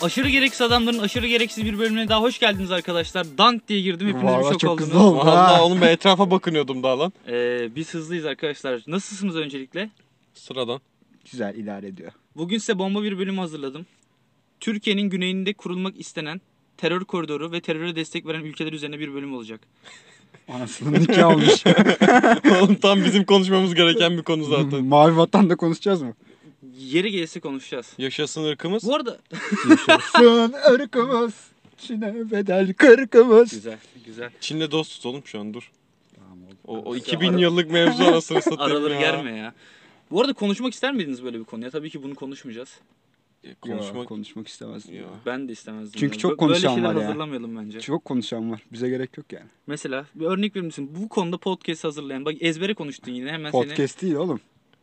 Aşırı gereksiz adamların aşırı gereksiz bir bölümüne daha hoş geldiniz arkadaşlar. Dank diye girdim hepiniz bir Vallahi şok çok oldunuz. hızlı oldu Allah ha. oğlum ben etrafa bakınıyordum daha lan. Ee, biz hızlıyız arkadaşlar. Nasılsınız öncelikle? Sıradan. Güzel idare ediyor. Bugün size bomba bir bölüm hazırladım. Türkiye'nin güneyinde kurulmak istenen terör koridoru ve teröre destek veren ülkeler üzerine bir bölüm olacak. Anasının nikahı olmuş. oğlum tam bizim konuşmamız gereken bir konu zaten. Mavi vatanda konuşacağız mı? Yeri gelirse konuşacağız. Yaşasın ırkımız. Bu arada Yaşasın ırkımız. Çin'e bedel kırkımız. güzel, güzel. Çin'le dostuz oğlum şu an dur. Tamam. O, o 2000 yıllık mevzu anasını satayım Araları ya. germe ya. Bu arada konuşmak ister miydiniz böyle bir konuya? Tabii ki bunu konuşmayacağız. E, Konuşmak, Konuşmak. konuşmak istemezdim. Ya. Ben de istemezdim. Çünkü yani. çok Böyle konuşan şeyler var ya. hazırlamayalım bence. Çok konuşan var. Bize gerek yok yani. Mesela bir örnek verir misin? Bu konuda podcast hazırlayan. Bak ezbere konuştun yine hemen seni. Podcast değil oğlum.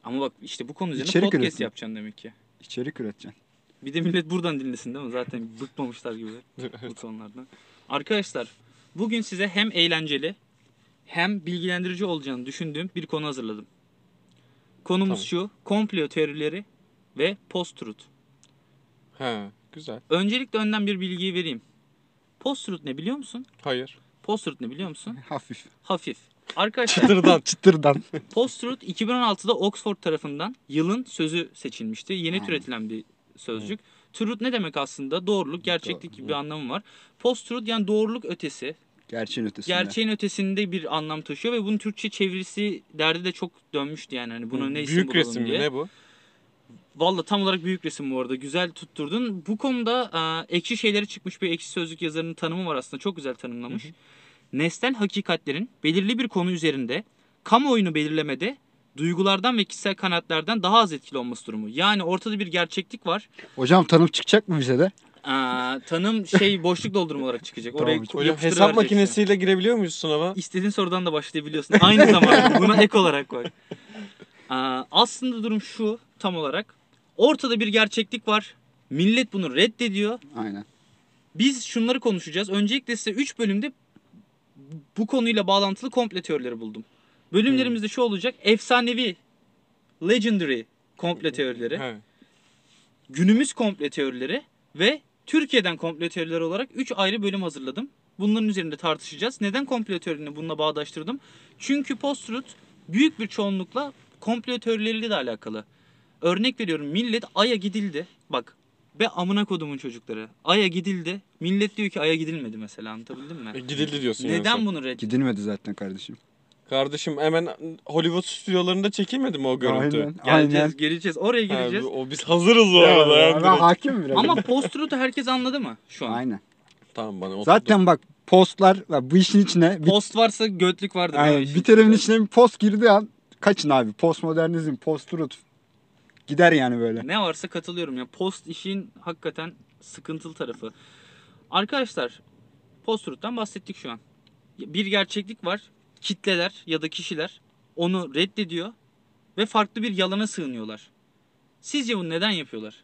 Ama bak işte bu konu üzerine İçerik podcast üretim. yapacaksın demek ki. İçerik üreteceksin. Bir de millet buradan dinlesin değil mi? Zaten bıkmamışlar gibi bu konulardan. Arkadaşlar bugün size hem eğlenceli hem bilgilendirici olacağını düşündüğüm bir konu hazırladım. Konumuz Tamam. şu. Komplo teorileri ve post-truth. He güzel. Öncelikle önden bir bilgiyi vereyim. Post-truth ne biliyor musun? Hayır. Post-truth ne biliyor musun? Hafif. Hafif. Arkadaşlar Çıtırdan. Çıtırdan. Post-truth 2016'da Oxford tarafından yılın sözü seçilmişti. Yeni türetilen bir sözcük. Truth ne demek aslında? Doğruluk, gerçeklik gibi bir anlamı var. Post-truth yani doğruluk ötesi, Gerçeğin ötesinde. gerçeğin ötesinde bir anlam taşıyor ve bunun Türkçe çevirisi derdi de çok dönmüştü yani hani buna ne isim Büyük bulalım resim mi diye. ne bu? Valla tam olarak büyük resim bu arada. Güzel tutturdun. Bu konuda e, ekşi şeyleri çıkmış bir ekşi sözlük yazarının tanımı var aslında. Çok güzel tanımlamış. Nesnel hakikatlerin belirli bir konu üzerinde kamuoyunu belirlemede duygulardan ve kişisel kanaatlerden daha az etkili olması durumu. Yani ortada bir gerçeklik var. Hocam tanım çıkacak mı bize de? Aa, tanım şey boşluk doldurma olarak çıkacak. Oraya Tamam, Hocam hesap makinesiyle girebiliyor muyuz sınava? İstediğin sorudan da başlayabiliyorsun. Aynı zamanda buna ek olarak bak. Aa, aslında durum şu tam olarak. Ortada bir gerçeklik var. Millet bunu reddediyor. Aynen. Biz şunları konuşacağız. Öncelikle size 3 bölümde bu konuyla bağlantılı komple teorileri buldum. Bölümlerimizde şu olacak. Efsanevi, legendary komple teorileri, günümüz komple teorileri ve Türkiye'den komple teorileri olarak 3 ayrı bölüm hazırladım. Bunların üzerinde tartışacağız. Neden komple teorini bununla bağdaştırdım? Çünkü post-truth büyük bir çoğunlukla komple teorileriyle de alakalı. Örnek veriyorum millet Ay'a gidildi. Bak be amına kodumun çocukları. Ay'a gidildi. Millet diyor ki Ay'a gidilmedi mesela anlatabildim mi? E, Gidildi diyorsun yani Neden sen. bunu red? Gidilmedi zaten kardeşim. Kardeşim hemen Hollywood stüdyolarında çekilmedi mi o görüntü? Aynen. Geleceğiz, Aynen. geleceğiz. Oraya Ha, geleceğiz. o, biz hazırız bu arada. Ya, ben hakim biraz. Ama post-truth'u herkes anladı mı şu an? Aynen. Tamam bana oturdu. Zaten bak postlar ya bu işin içine bir, Post varsa götlük vardır. aynen, o bir teremin içinde. içine bir post girdiği an kaçın abi. Postmodernizm, post-truth gider yani böyle. Ne varsa katılıyorum ya. Post işin hakikaten sıkıntılı tarafı. Arkadaşlar post-truth'tan bahsettik şu an. Bir gerçeklik var. Kitleler ya da kişiler onu reddediyor ve farklı bir yalana sığınıyorlar. Sizce bunu neden yapıyorlar?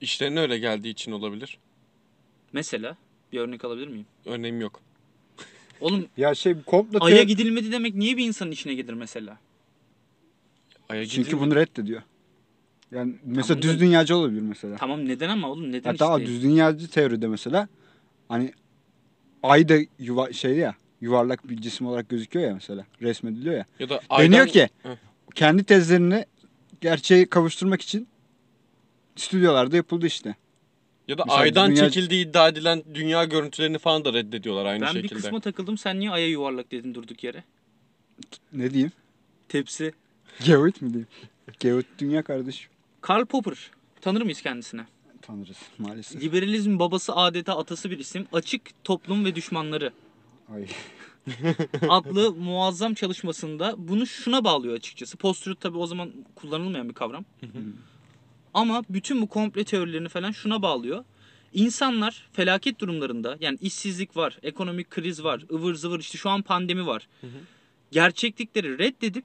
İşlerine öyle geldiği için olabilir. Mesela bir örnek alabilir miyim? Önemi yok. Oğlum Ya şey komplo Ay'a gidilmedi demek niye bir insanın işine gelir mesela? Aya Çünkü bunu reddediyor. Yani mesela Tamam düz dünyacı olabilir mesela. Tamam neden ama oğlum neden Hatta işte? düz dünyacı teoride mesela hani ay da yuva şey ya yuvarlak bir cisim olarak gözüküyor ya mesela resmediliyor ya. Ya da Deniyor aydan... ki Heh. kendi tezlerini gerçeğe kavuşturmak için stüdyolarda yapıldı işte. Ya da Mesela aydan dünya- çekildiği iddia edilen dünya görüntülerini falan da reddediyorlar aynı ben bir şekilde. kısma takıldım sen niye Ay'a yuvarlak dedin durduk yere? Ne diyeyim? Tepsi. Geoid mi diyeyim? Geoid dünya kardeşim. Karl Popper. Tanır mıyız kendisine? Tanırız maalesef. Liberalizm babası adeta atası bir isim. Açık Toplum ve Düşmanları Ay. adlı muazzam çalışmasında bunu şuna bağlıyor açıkçası. Post-truth tabi o zaman kullanılmayan bir kavram. Ama bütün bu komple teorilerini falan şuna bağlıyor. İnsanlar felaket durumlarında yani işsizlik var, ekonomik kriz var, ıvır zıvır işte şu an pandemi var. Gerçeklikleri reddedip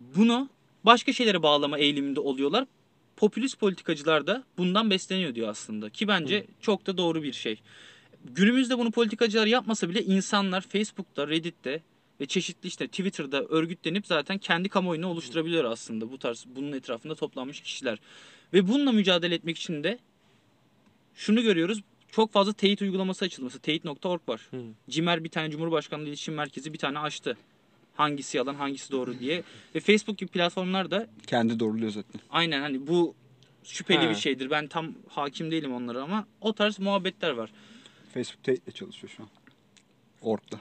bunu başka şeylere bağlama eğiliminde oluyorlar. Popülist politikacılar da bundan besleniyor diyor aslında. Ki bence çok da doğru bir şey. Günümüzde bunu politikacılar yapmasa bile insanlar Facebook'ta, Reddit'te ve çeşitli işte Twitter'da örgütlenip zaten kendi kamuoyunu oluşturabiliyor aslında bu tarz bunun etrafında toplanmış kişiler. Ve bununla mücadele etmek için de şunu görüyoruz. Çok fazla teyit uygulaması açılması. Teyit.org var. Hı. Cimer bir tane Cumhurbaşkanlığı İletişim Merkezi bir tane açtı. Hangisi yalan hangisi doğru diye. Ve Facebook gibi platformlar da Kendi doğruluyor zaten. aynen hani bu şüpheli Ha. bir şeydir. Ben tam hakim değilim onlara ama o tarz muhabbetler var. Facebook Tate'le çalışıyor şu an. Ork'ta.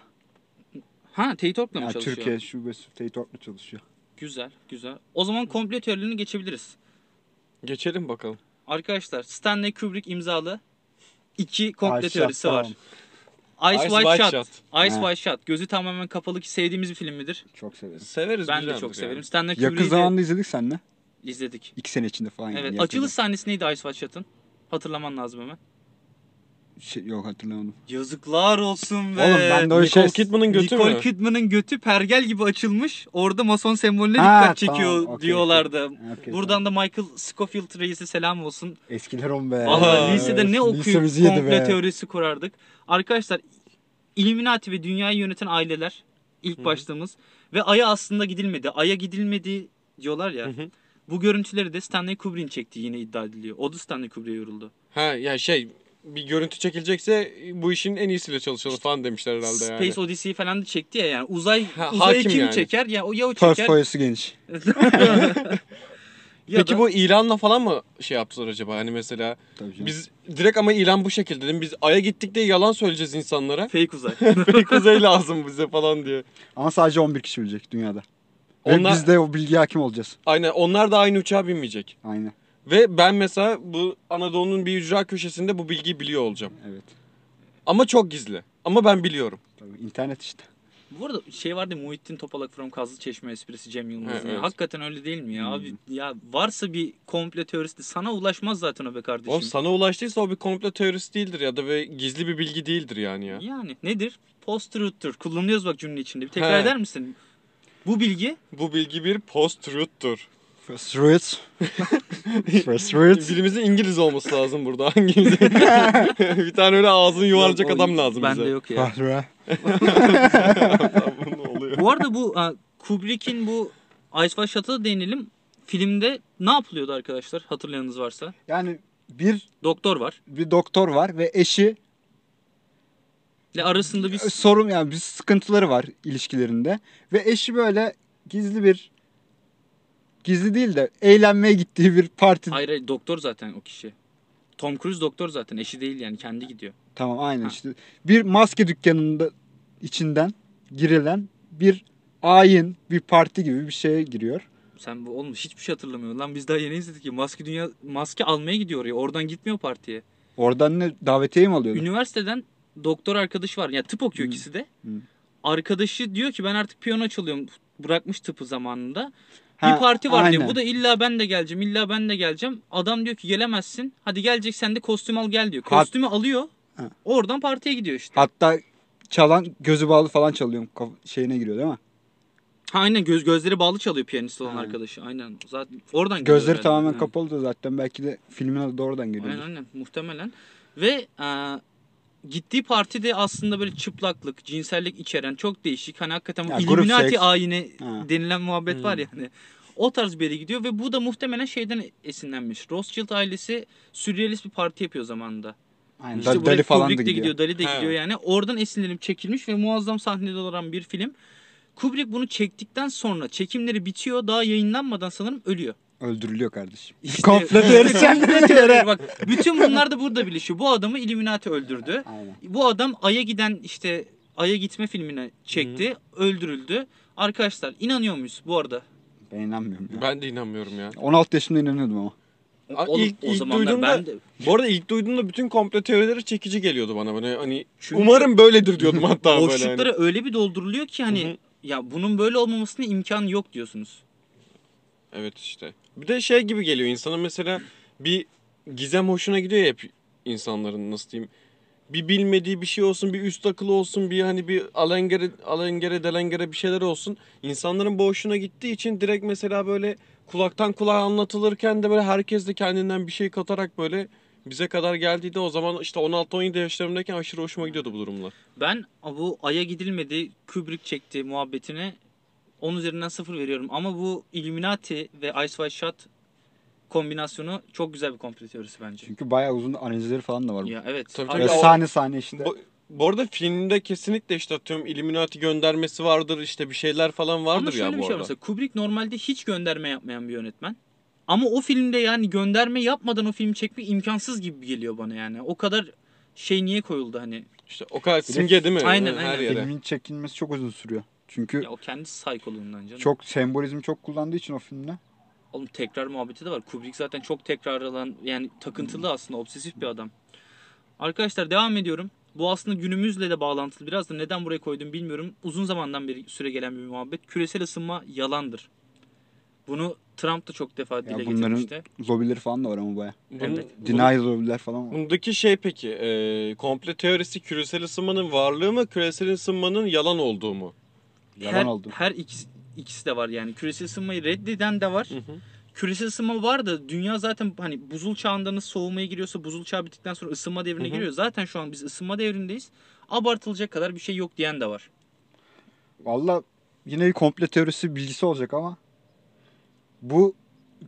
Ha Teyit.org'la mı Yani çalışıyor? Türkiye şubesi Tate Ork'la çalışıyor. Güzel güzel. O zaman komplo teorilerini geçebiliriz. Geçelim bakalım. Arkadaşlar Stanley Kubrick imzalı iki komplo Ay, teorisi şapka var. Ice, Ice White. Shut. Ice Ha. White Shut. Gözü tamamen kapalı ki sevdiğimiz bir film midir? Çok severim. Severiz Ben de güzeldir çok yani. severim. Stanley Yakın Kubrick'i de zamanda izledik seninle. izledik. İki sene içinde falan. yani Evet. yakında. Açılış sahnesi neydi Ice White Shut'ın? Hatırlaman lazım hemen. Şey, yok hatırlamadım. Yazıklar olsun be. Oğlum ben de o Nicole şey... Kidman'ın götü Nicole mü? Kidman'ın götü pergel gibi açılmış. Orada mason sembolüne Ha, dikkat çekiyor tamam, okey, diyorlardı. Okey, Buradan da Michael Scofield reisi selam olsun. Eskiler on be. Vallahi Aa, lisede evet. ne okuyup komple be. teorisi kurardık. Arkadaşlar Illuminati ve dünyayı yöneten aileler ilk Hı. başlığımız ve Ay'a aslında gidilmedi. Ay'a gidilmedi diyorlar ya. Hı hı. Bu görüntüleri de Stanley Kubrick'in çektiği yine iddia ediliyor. O da Stanley Kubrick'e yoruldu. Ha ya şey bir görüntü çekilecekse bu işin en iyisiyle çalışalım falan demişler herhalde yani. Space Odyssey'i falan da çekti ya yani. Uzay Ha, uzayı kim yani. çeker? Ya o ya o çeker. Portfolyosu geniş. ya Peki da- bu ilanla falan mı şey yaptılar acaba? Hani mesela biz direkt ama ilan bu şekilde dedim. Biz Ay'a gittik diye yalan söyleyeceğiz insanlara. fake uzay. Fake kuzey lazım bize falan diye. Ama sadece 11 kişi bilecek dünyada. Ve Onlar- biz de o bilgiye hakim olacağız. Aynen onlar da aynı uçağa binmeyecek. Aynen. Ve ben mesela bu Anadolu'nun bir ücra köşesinde bu bilgiyi biliyor olacağım. Evet. Ama çok gizli. Ama ben biliyorum. Tabii internet işte. Bu arada şey vardı Muhittin Topalak from Kazlı Çeşme esprisi Cem Yılmaz'ın. Evet. Hakikaten öyle değil mi ya? Hmm. Abi ya varsa bir komple teoristi sana ulaşmaz zaten o be kardeşim. Oğlum sana ulaştıysa o bir komplo teorisi değildir ya da ve gizli bir bilgi değildir yani ya. Yani nedir? Post-truth'tur. Kullanıyoruz bak cümle içinde. Bir tekrar He. eder misin? Bu bilgi Bu bilgi bir post-truth'tur. First roots. First roots. Birimizin İngiliz olması lazım burada. Hangimiz? bir tane öyle ağzını yuvarlayacak Yok, o adam lazım Bende bize. yok ya. Fahra. Bu ne oluyor? bu arada bu ha, Kubrick'in bu Ice White Shut'a da değinelim. Filmde ne yapılıyordu arkadaşlar? Hatırlayanınız varsa. Yani bir Doktor var. bir doktor var ve eşi Ve arasında bir sorun yani bir sıkıntıları var ilişkilerinde ve eşi böyle gizli bir gizli değil de eğlenmeye gittiği bir parti. Hayır hayır doktor zaten o kişi. Tom Cruise doktor zaten. Eşi değil yani kendi gidiyor. Tamam aynen Ha. işte. Bir maske dükkanında içinden girilen bir ayin, bir parti gibi bir şeye giriyor. Sen bu olmuş hiçbir şey hatırlamıyor. Lan biz daha yeni izledik ya. Maske dünya maske almaya gidiyor oraya. Oradan gitmiyor partiye. Oradan ne davetiye mi alıyordu? Üniversiteden doktor arkadaş var. Ya tıp okuyor Hı. ikisi de. Hı. Arkadaşı diyor ki ben artık piyano çalıyorum. Bırakmış tıpı zamanında. Ha, bir parti var diyor. aynen. Bu da illa ben de geleceğim. illa ben de geleceğim. Adam diyor ki gelemezsin. Hadi geleceksen de kostüm al gel diyor. Hat- Kostümü alıyor. Ha. Oradan partiye gidiyor işte. Hatta çalan gözü bağlı falan çalıyor. Şeyine giriyor değil mi? Ha, aynen göz gözleri bağlı çalıyor piyanist olan Ha. arkadaşı. Aynen. Zaten oradan geliyor Gözleri tamamen Ha. kapalı da zaten belki de filmin adı da oradan geliyor. Aynen aynen muhtemelen. Ve e, gittiği partide aslında böyle çıplaklık, cinsellik içeren çok değişik. Hani hakikaten Ya, Illuminati seks. ayini Ha. denilen muhabbet var Hmm. ya hani. O tarz bir yere gidiyor ve bu da muhtemelen şeyden esinlenmiş. Rothschild ailesi sürrealist bir parti yapıyor zamanında. Aynen. İşte Dali, falan da Kubrick de gidiyor. gidiyor, Dali de He. gidiyor yani. Oradan esinlenip çekilmiş ve muazzam sahneler olan bir film. Kubrick bunu çektikten sonra çekimleri bitiyor. Daha yayınlanmadan sanırım ölüyor. Öldürülüyor kardeşim. İşte- Komplo teorisi Komplo teori. Bak bütün bunlar da burada birleşiyor. Bu adamı Illuminati öldürdü. Aynen. Bu adam Ay'a giden işte Ay'a gitme filmine çekti. Öldürüldü. Arkadaşlar inanıyor muyuz bu arada? Ben inanmıyorum ya. Ben de inanmıyorum ya. 16 yaşımda inanıyordum ama. Oğlum, ilk- o ilk zamanlar duyduğumda- ben de Bu arada ilk duyduğumda bütün komplo teorileri çekici geliyordu bana. Böyle hani Çünkü- umarım böyledir diyordum hatta böyle. hani. boşlukları öyle bir dolduruluyor ki hani Hı hı. ya bunun böyle olmamasına imkan yok diyorsunuz. Evet işte. Bir de şey gibi geliyor insana mesela bir gizem hoşuna gidiyor ya hep insanların nasıl diyeyim. Bir bilmediği bir şey olsun, bir üst akıllı olsun, bir hani bir alengere, alengere, delengere bir şeyler olsun. İnsanların bu hoşuna gittiği için direkt mesela böyle kulaktan kulağa anlatılırken de böyle herkes de kendinden bir şey katarak böyle bize kadar geldiydi. O zaman işte 16-17 yaşlarımdayken aşırı hoşuma gidiyordu bu durumlar. Ben bu Ay'a gidilmedi Kubrick çekti muhabbetine 10 üzerinden 0 veriyorum. Ama bu Illuminati ve Ice White Shut kombinasyonu çok güzel bir komplo teorisi bence. Çünkü bayağı uzun analizleri falan da var. Ya evet. Tabii, Abi, tabii. Böyle o- sahne sahne işte. Bu, bu arada filmde kesinlikle işte atıyorum Illuminati göndermesi vardır işte bir şeyler falan Ama vardır şöyle ya bir bu şey var arada. mesela Kubrick normalde hiç gönderme yapmayan bir yönetmen. Ama o filmde yani gönderme yapmadan o filmi çekmek imkansız gibi geliyor bana yani. O kadar şey niye koyuldu hani? İşte o kadar simge değil mi? Aynen, Her aynen. yere. Filmin çekilmesi çok uzun sürüyor. Çünkü Ya o kendi saykoluğundan canım. çok sembolizmi çok kullandığı için o filmde. Oğlum tekrar muhabbeti de var. Kubrick zaten çok tekrar alan yani takıntılı aslında obsesif bir adam. Arkadaşlar devam ediyorum. Bu aslında günümüzle de bağlantılı. Biraz da neden buraya koydum bilmiyorum. Uzun zamandan beri süre gelen bir muhabbet. Küresel ısınma yalandır. Bunu Trump da çok defa dile bunların- getirmişti. Zobileri falan da var ama baya. Evet. Denial zobiler falan var. Bundaki şey peki, e, komple teorisi küresel ısınmanın varlığı mı, küresel ısınmanın yalan olduğu mu? Yalan her, oldu. Her ikisi, ikisi de var yani. Küresel ısınmayı reddeden de var. Hı hı. Küresel ısınma var da dünya zaten hani buzul çağında nasıl soğumaya giriyorsa buzul çağı bittikten sonra ısınma devrine Hı hı. giriyor. Zaten şu an biz ısınma devrindeyiz. Abartılacak kadar bir şey yok diyen de var. Valla yine bir komple teorisi bilgisi olacak ama bu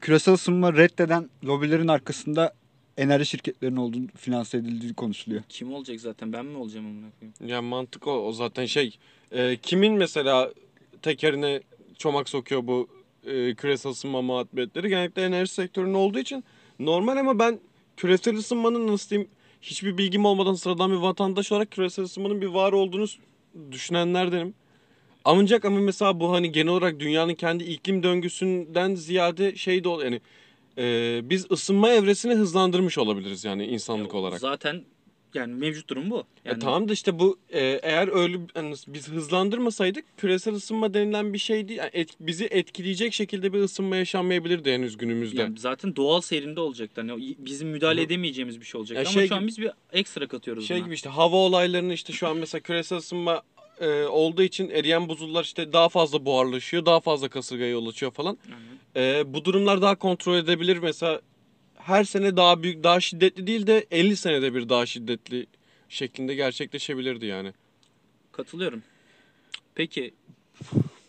küresel ısınma reddeden lobilerin arkasında enerji şirketlerinin olduğunu finanse edildiği konuşuluyor. Kim olacak zaten? Ben mi olacağım amına koyayım? Yani mantık o, o zaten şey. e, kimin mesela tekerine çomak sokuyor bu e, küresel ısınma muhabbetleri? Genellikle enerji sektörünün olduğu için normal ama ben küresel ısınmanın nasıl diyeyim hiçbir bilgim olmadan sıradan bir vatandaş olarak küresel ısınmanın bir var olduğunu düşünenlerdenim. Ancak ama mesela bu hani genel olarak dünyanın kendi iklim döngüsünden ziyade şey de ol yani e, biz ısınma evresini hızlandırmış olabiliriz yani insanlık Ya, olarak. Zaten yani mevcut durum bu. Yani E tamam da işte bu e, eğer öyle yani biz hızlandırmasaydık küresel ısınma denilen bir şey değil. Yani et- bizi etkileyecek şekilde bir ısınma yaşanmayabilirdi henüz günümüzde. yani zaten doğal seyrinde olacaktı. Hani o y- bizim müdahale Hı. edemeyeceğimiz bir şey olacak. Ya Ama şey şu an biz bir ekstra katıyoruz şey buna. gibi işte hava olaylarını işte şu an mesela küresel ısınma e, olduğu için eriyen buzullar işte daha fazla buharlaşıyor, daha fazla kasırgaya yol açıyor falan. Aynen. E, bu durumlar daha kontrol edebilir mesela her sene daha büyük, daha şiddetli değil de 50 senede bir daha şiddetli şeklinde gerçekleşebilirdi yani. Katılıyorum. Peki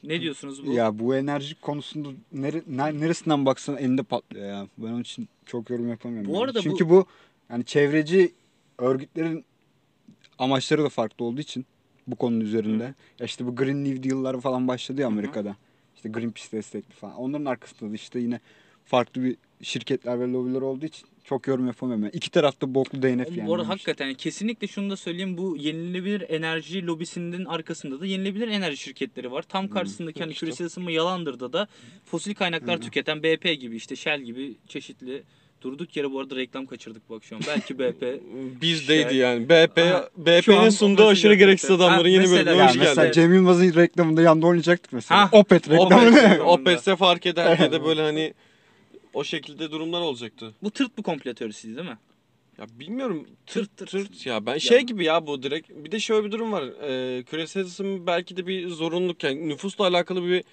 ne diyorsunuz bu? Ya bu enerji konusunda nere, ne- neresinden baksan elinde patlıyor ya. Ben onun için çok yorum yapamıyorum. Bu yani. arada bu- Çünkü bu... yani çevreci örgütlerin amaçları da farklı olduğu için bu konunun üzerinde. Ya işte bu Green New Deal'lar falan başladı ya Hı hı. Amerika'da. İşte Greenpeace destekli falan. Onların arkasında da işte yine farklı bir şirketler ve lobiler olduğu için çok yorum yapamıyorum. Yani iki tarafta boklu DNF yani. Bu arada hakikaten kesinlikle şunu da söyleyeyim. Bu yenilenebilir enerji lobisinin arkasında da yenilenebilir enerji şirketleri var. Tam karşısındaki hani işte. küresel ısınma yalandır da da fosil kaynaklar tüketen BP gibi işte Shell gibi çeşitli durduk yere bu arada reklam kaçırdık bak şu an. Belki BP. Bizdeydi Şey- yani. BP BP'nin sunduğu mesela aşırı gereksiz adamların yeni mesela bölümüne hoş mesela geldin. Cem Yılmaz'ın reklamında yanında oynayacaktık mesela. Ha. Opet reklamı. Opet. OPS fark eder ya da böyle hani o şekilde durumlar olacaktı. bu tırt bir komplo teorisiydi değil mi? Ya bilmiyorum Tırt tırt tırt. ya ben şey gibi ya bu direkt bir de şöyle bir durum var. Ee, küresel ısınma belki de bir zorunluluk yani nüfusla alakalı bir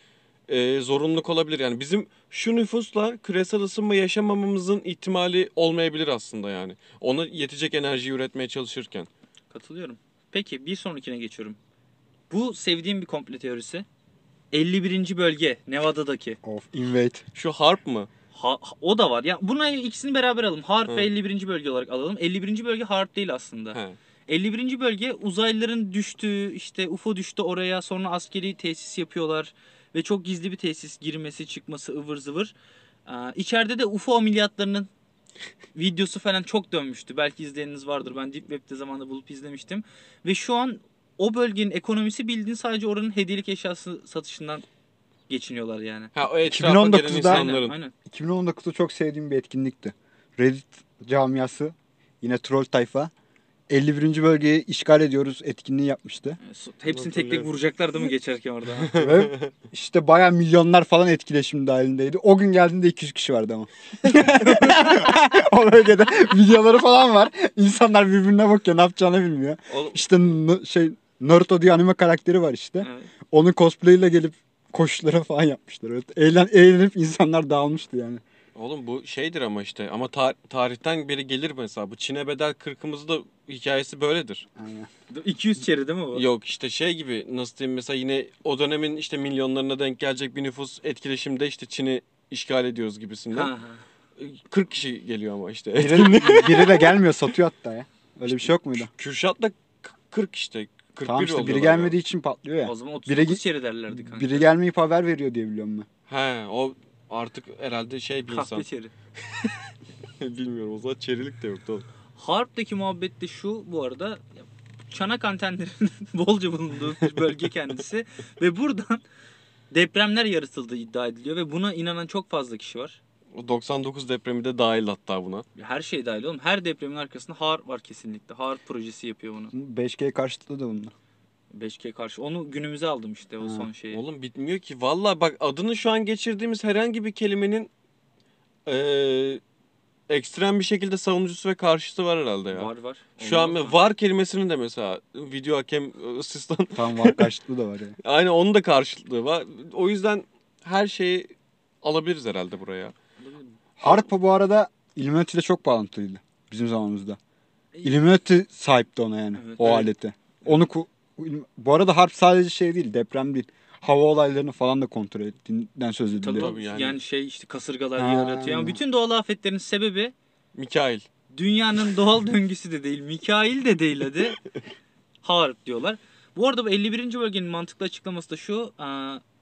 e, zorunluluk olabilir. Yani bizim şu nüfusla küresel ısınma yaşamamamızın ihtimali olmayabilir aslında yani. Ona yetecek enerji üretmeye çalışırken. Katılıyorum. Peki bir sonrakine geçiyorum. Bu sevdiğim bir komplo teorisi. 51. bölge Nevada'daki. Of invade. Şu harp mı? Ha- o da var. Ya buna ikisini beraber alalım. Harp Hı. ve 51. bölge olarak alalım. 51. bölge harp değil aslında. He. 51. bölge uzaylıların düştüğü işte UFO düştü oraya sonra askeri tesis yapıyorlar ve çok gizli bir tesis girmesi çıkması ıvır zıvır. Ee, içeride de UFO ameliyatlarının videosu falan çok dönmüştü. Belki izleyeniniz vardır. Ben Deep Web'de zamanında bulup izlemiştim. Ve şu an o bölgenin ekonomisi bildiğin sadece oranın hediyelik eşyası satışından geçiniyorlar yani. Ha o etrafa 2019'da gelen insanların. Aynen. 2019'da çok sevdiğim bir etkinlikti. Reddit camiası yine troll tayfa 51. bölgeyi işgal ediyoruz etkinliği yapmıştı. Hepsini tek tek Hatırlıyorum. vuracaklar değil mi geçerken orada? Ve işte baya milyonlar falan etkileşim dahilindeydi. O gün geldiğinde 200 kişi vardı ama. o bölgede videoları falan var. İnsanlar birbirine bakıyor ne yapacağını bilmiyor. Oğlum, İşte n- şey Naruto diye anime karakteri var işte. Evet. Onun cosplay'iyle gelip koşulara falan yapmışlar. Evet, eğlen, eğlenip insanlar dağılmıştı yani. Oğlum bu şeydir ama işte ama ta- tarihten beri gelir mesela bu Çin'e bedel kırkımızı da hikayesi böyledir. Aynen. 200 çeri değil mi bu? Yok işte şey gibi nasıl diyeyim mesela yine o dönemin işte milyonlarına denk gelecek bir nüfus etkileşimde işte Çin'i işgal ediyoruz gibisinden. Ha, ha. 40 kişi geliyor ama işte. Biri, biri de gelmiyor satıyor hatta ya. Öyle bir şey yok muydu? Kürşat da 40 işte. 41 Tamam işte biri gelmediği için patlıyor ya. O zaman Biri 39 gi- içeri derlerdi kanka. Biri gelmeyip haber veriyor diye biliyorum ben. He o artık herhalde şey bir Kahve insan. içeri. Bilmiyorum o zaman çerilik de yoktu. oğlum. Harp'taki muhabbet de şu bu arada çanak antenlerinin bolca bulunduğu bir bölge kendisi ve buradan depremler yaratıldığı iddia ediliyor ve buna inanan çok fazla kişi var. O 99 depremi de dahil hatta buna. Her şey dahil oğlum. Her depremin arkasında Harp var kesinlikle. Harp projesi yapıyor bunu. 5G karşıtı da bunlar. 5G karşı. Onu günümüze aldım işte o Ha. son şeyi. Oğlum bitmiyor ki. Valla bak adını şu an geçirdiğimiz herhangi bir kelimenin eee, ekstrem bir şekilde savunucusu ve karşısı var herhalde ya. Var var. Şu an mı? var kelimesinin de mesela video hakem asistan Tam var karşıtı da var ya. aynı onun da karşılığı var. O yüzden her şeyi alabiliriz herhalde buraya. Harpa bu arada Illuminati ile çok bağlantılıydı bizim zamanımızda. Illuminati sahipti ona yani Evet, o evet. aleti. Onu ku- bu arada harp sadece şey değil deprem değil. Hava olaylarını falan da kontrol ettiğinden söz Tabii, ediliyor. tabii. yani. Yani. şey işte kasırgalar Ha. yaratıyor. Ama bütün doğal afetlerin sebebi Mikail. dünyanın doğal döngüsü de değil. Mikail de değil hadi. Harp diyorlar. Bu arada bu 51. bölgenin mantıklı açıklaması da şu.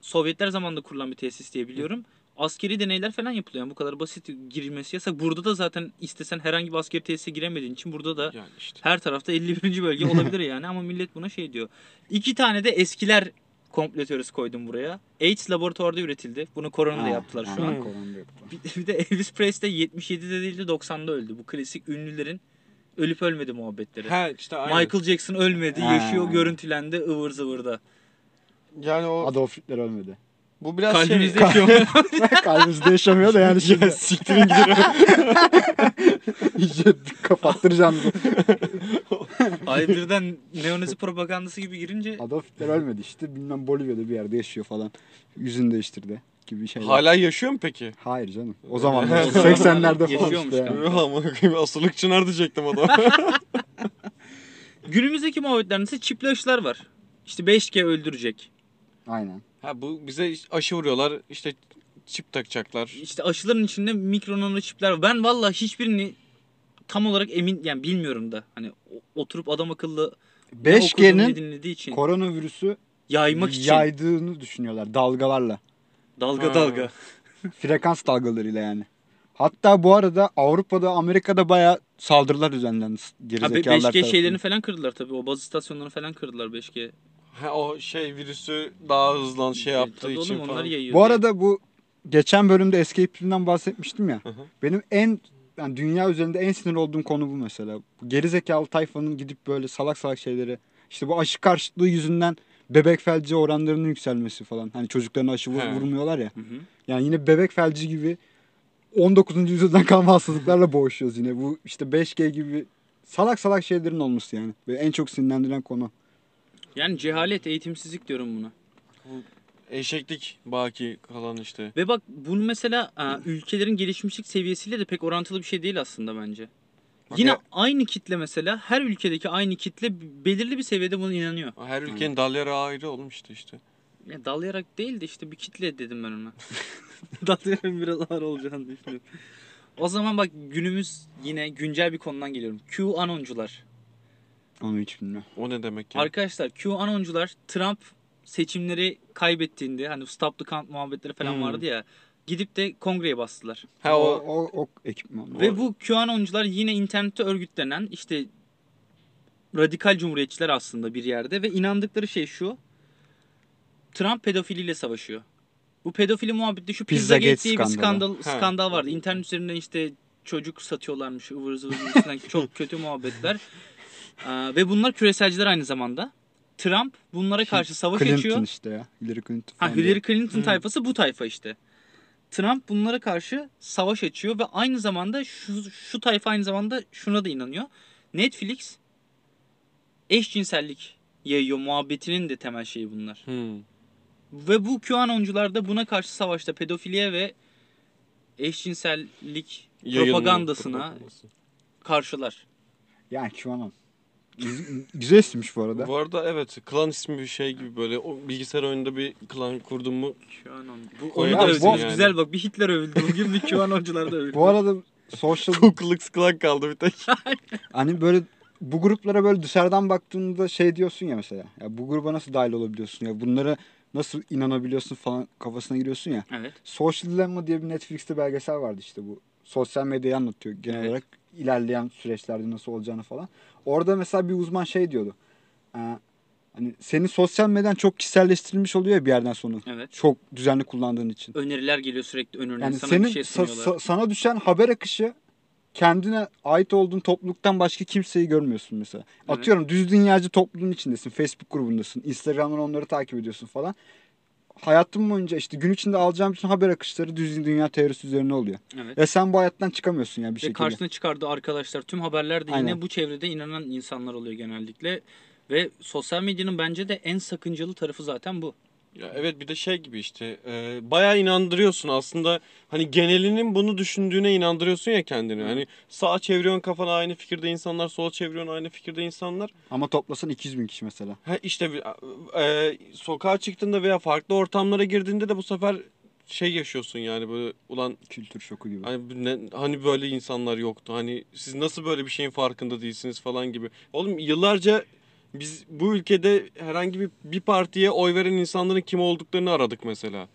Sovyetler zamanında kurulan bir tesis diye biliyorum. Askeri deneyler falan yapılıyor. Yani bu kadar basit girilmesi yasak. Burada da zaten istesen herhangi bir askeri tesise giremediğin için burada da Yani işte. her tarafta 51. bölge olabilir yani ama millet buna şey diyor. İki tane de eskiler komplo teorisi koydum buraya. AIDS laboratuvarda üretildi. Bunu koronada Ha, yaptılar şu ha, an. Bir, bir de Elvis Presley 77'de değil de 90'da öldü. Bu klasik ünlülerin ölüp ölmedi muhabbetleri. Ha işte aynen. Michael Jackson ölmedi, Ha. yaşıyor, görüntülendi ıvır zıvırda. Yani o Adolf Hitler ölmedi. Bu biraz Kalbimizde şey. yaşıyor. Kalbimizde yaşamıyor da yani şimdi. ya siktirin gidin. İyice kapattıracağım. Ay birden neonazi propagandası gibi girince Adolf Hitler ölmedi işte. Bilmem Bolivya'da bir yerde yaşıyor falan. Yüzünü değiştirdi gibi şeyler. Hala yaşıyor mu peki? Hayır canım. O zamanlar 80'lerde falan Yaşıyormuş işte. yani. Asılık çınar diyecektim adam. günümüzdeki muhabbetlerin ise çipli aşılar var. İşte 5G öldürecek. Aynen. Ha bu bize aşı vuruyorlar işte çip takacaklar. İşte aşıların içinde mikro nano çipler var. Ben vallahi hiçbirini tam olarak emin yani bilmiyorum da. Hani oturup adam akıllı ne okuduğum, ne 5G'nin dinlediği için koronavirüsü yaymak için yaydığını düşünüyorlar dalgalarla. dalga Ha. dalga. Frekans dalgalarıyla yani. Hatta bu arada Avrupa'da, Amerika'da bayağı saldırılar düzenlendi gerizekalılar 5G tarafından. şeylerini falan kırdılar tabii. O baz istasyonlarını falan kırdılar 5G. Ha o şey virüsü daha hızlı şey yaptığı Tabii için oğlum falan. yayıyor. Bu arada bu geçen bölümde Escape Room'dan bahsetmiştim ya. hı. Benim en yani dünya üzerinde en sinir olduğum konu bu mesela. Bu Gerizekalı tayfanın gidip böyle salak salak şeyleri işte bu aşı karşıtlığı yüzünden bebek felci oranlarının yükselmesi falan. Hani çocuklarına aşı vur- He. vurmuyorlar ya. Hı hı. Yani yine bebek felci gibi 19. yüzyıldan kalma hastalıklarla boğuşuyoruz yine. Bu işte 5G gibi salak salak şeylerin olması yani. Ve en çok sinirlendiren konu. Yani cehalet, eğitimsizlik diyorum buna. Eşeklik baki kalan işte. Ve bak bunu mesela ülkelerin gelişmişlik seviyesiyle de pek orantılı bir şey değil aslında bence. Bak Yine ya- aynı kitle mesela her ülkedeki aynı kitle belirli bir seviyede buna inanıyor. Her ülkenin dalları ayrı olmuştu işte. Ya dalayarak değil de işte bir kitle dedim ben ona. dalayarak biraz ağır olacağını düşünüyorum. O zaman bak günümüz yine güncel bir konudan geliyorum. QAnoncular. Onu hiç bilmiyorum. O ne demek ya? Arkadaşlar QAnoncular Trump seçimleri kaybettiğinde hani Stop the Count muhabbetleri falan Hmm. vardı ya. Gidip de kongreye bastılar. Ha o, o o, o ekipman. Ve bu QAnoncular yine internette örgütlenen işte radikal cumhuriyetçiler aslında bir yerde ve inandıkları şey şu. Trump pedofiliyle savaşıyor. Bu pedofili muhabbeti şu Pizzagate Pizzagate diye bir skandal, Ha. skandal vardı. İnternet üzerinden işte çocuk satıyorlarmış ıvır zıvır çok kötü muhabbetler. Aa, ve bunlar küreselciler aynı zamanda. Trump bunlara karşı savaş Clinton açıyor. işte ya. Hillary Clinton Ha Hillary. Clinton Hı. tayfası bu tayfa işte. Trump bunlara karşı savaş açıyor ve aynı zamanda şu, şu tayfa aynı zamanda şuna da inanıyor. Netflix eşcinsellik yayıyor muhabbetinin de temel şeyi bunlar. Hmm. Ve bu QAnoncular da buna karşı savaşta pedofiliye ve eşcinsellik Yayılma propagandasına propagandası. karşılar. Yani QAnon. Güz- Güzel isimmiş bu arada. Bu arada evet klan ismi bir şey gibi böyle o bilgisayar oyununda bir klan kurdun mu QAnon. Bu, onu Koyar da mısın övdünüz. yani? Güzel bak bir Hitler övüldü. Bugün bir QAnoncular da övüldü. Bu arada social Kuklux klan kaldı bir tek. hani böyle bu gruplara böyle dışarıdan baktığında şey diyorsun ya mesela. Ya bu gruba nasıl dahil olabiliyorsun ya? Bunlara nasıl inanabiliyorsun falan kafasına giriyorsun ya. Evet. Social Dilemma diye bir Netflix'te belgesel vardı işte bu. Sosyal medyayı anlatıyor genel Evet. olarak ilerleyen süreçlerde nasıl olacağını falan. Orada mesela bir uzman şey diyordu. Ee, hani senin sosyal medyan çok kişiselleştirilmiş oluyor ya bir yerden sonra. Evet. Çok düzenli kullandığın için. Öneriler geliyor sürekli önerilen Yani sana senin bir şey sa- sunuyorlar. sa- sana düşen haber akışı kendine ait olduğun topluluktan başka kimseyi görmüyorsun mesela. Evet. Atıyorum düz dünyacı topluluğun içindesin. Facebook grubundasın. Instagram'dan onları takip ediyorsun falan. Hayatım boyunca işte gün içinde alacağım bütün haber akışları düz dünya teorisi üzerine oluyor. evet. Ve sen bu hayattan çıkamıyorsun yani bir Ve şekilde. karşısına çıkardığı arkadaşlar tüm haberler de yine Aynen. bu çevrede inanan insanlar oluyor genellikle. Ve sosyal medyanın bence de en sakıncalı tarafı zaten bu. Ya evet bir de şey gibi işte e, bayağı inandırıyorsun aslında hani genelinin bunu düşündüğüne inandırıyorsun ya kendini. Hani sağa çeviriyorsun kafana aynı fikirde insanlar sola çeviriyorsun aynı fikirde insanlar. Ama toplasan 200 bin kişi mesela. Ha işte e, sokağa çıktığında veya farklı ortamlara girdiğinde de bu sefer şey yaşıyorsun yani böyle ulan Kültür şoku gibi. hani, ne- hani böyle insanlar yoktu. Hani siz nasıl böyle bir şeyin farkında değilsiniz falan gibi. Oğlum yıllarca biz bu ülkede herhangi bir, bir partiye oy veren insanların kim olduklarını aradık mesela.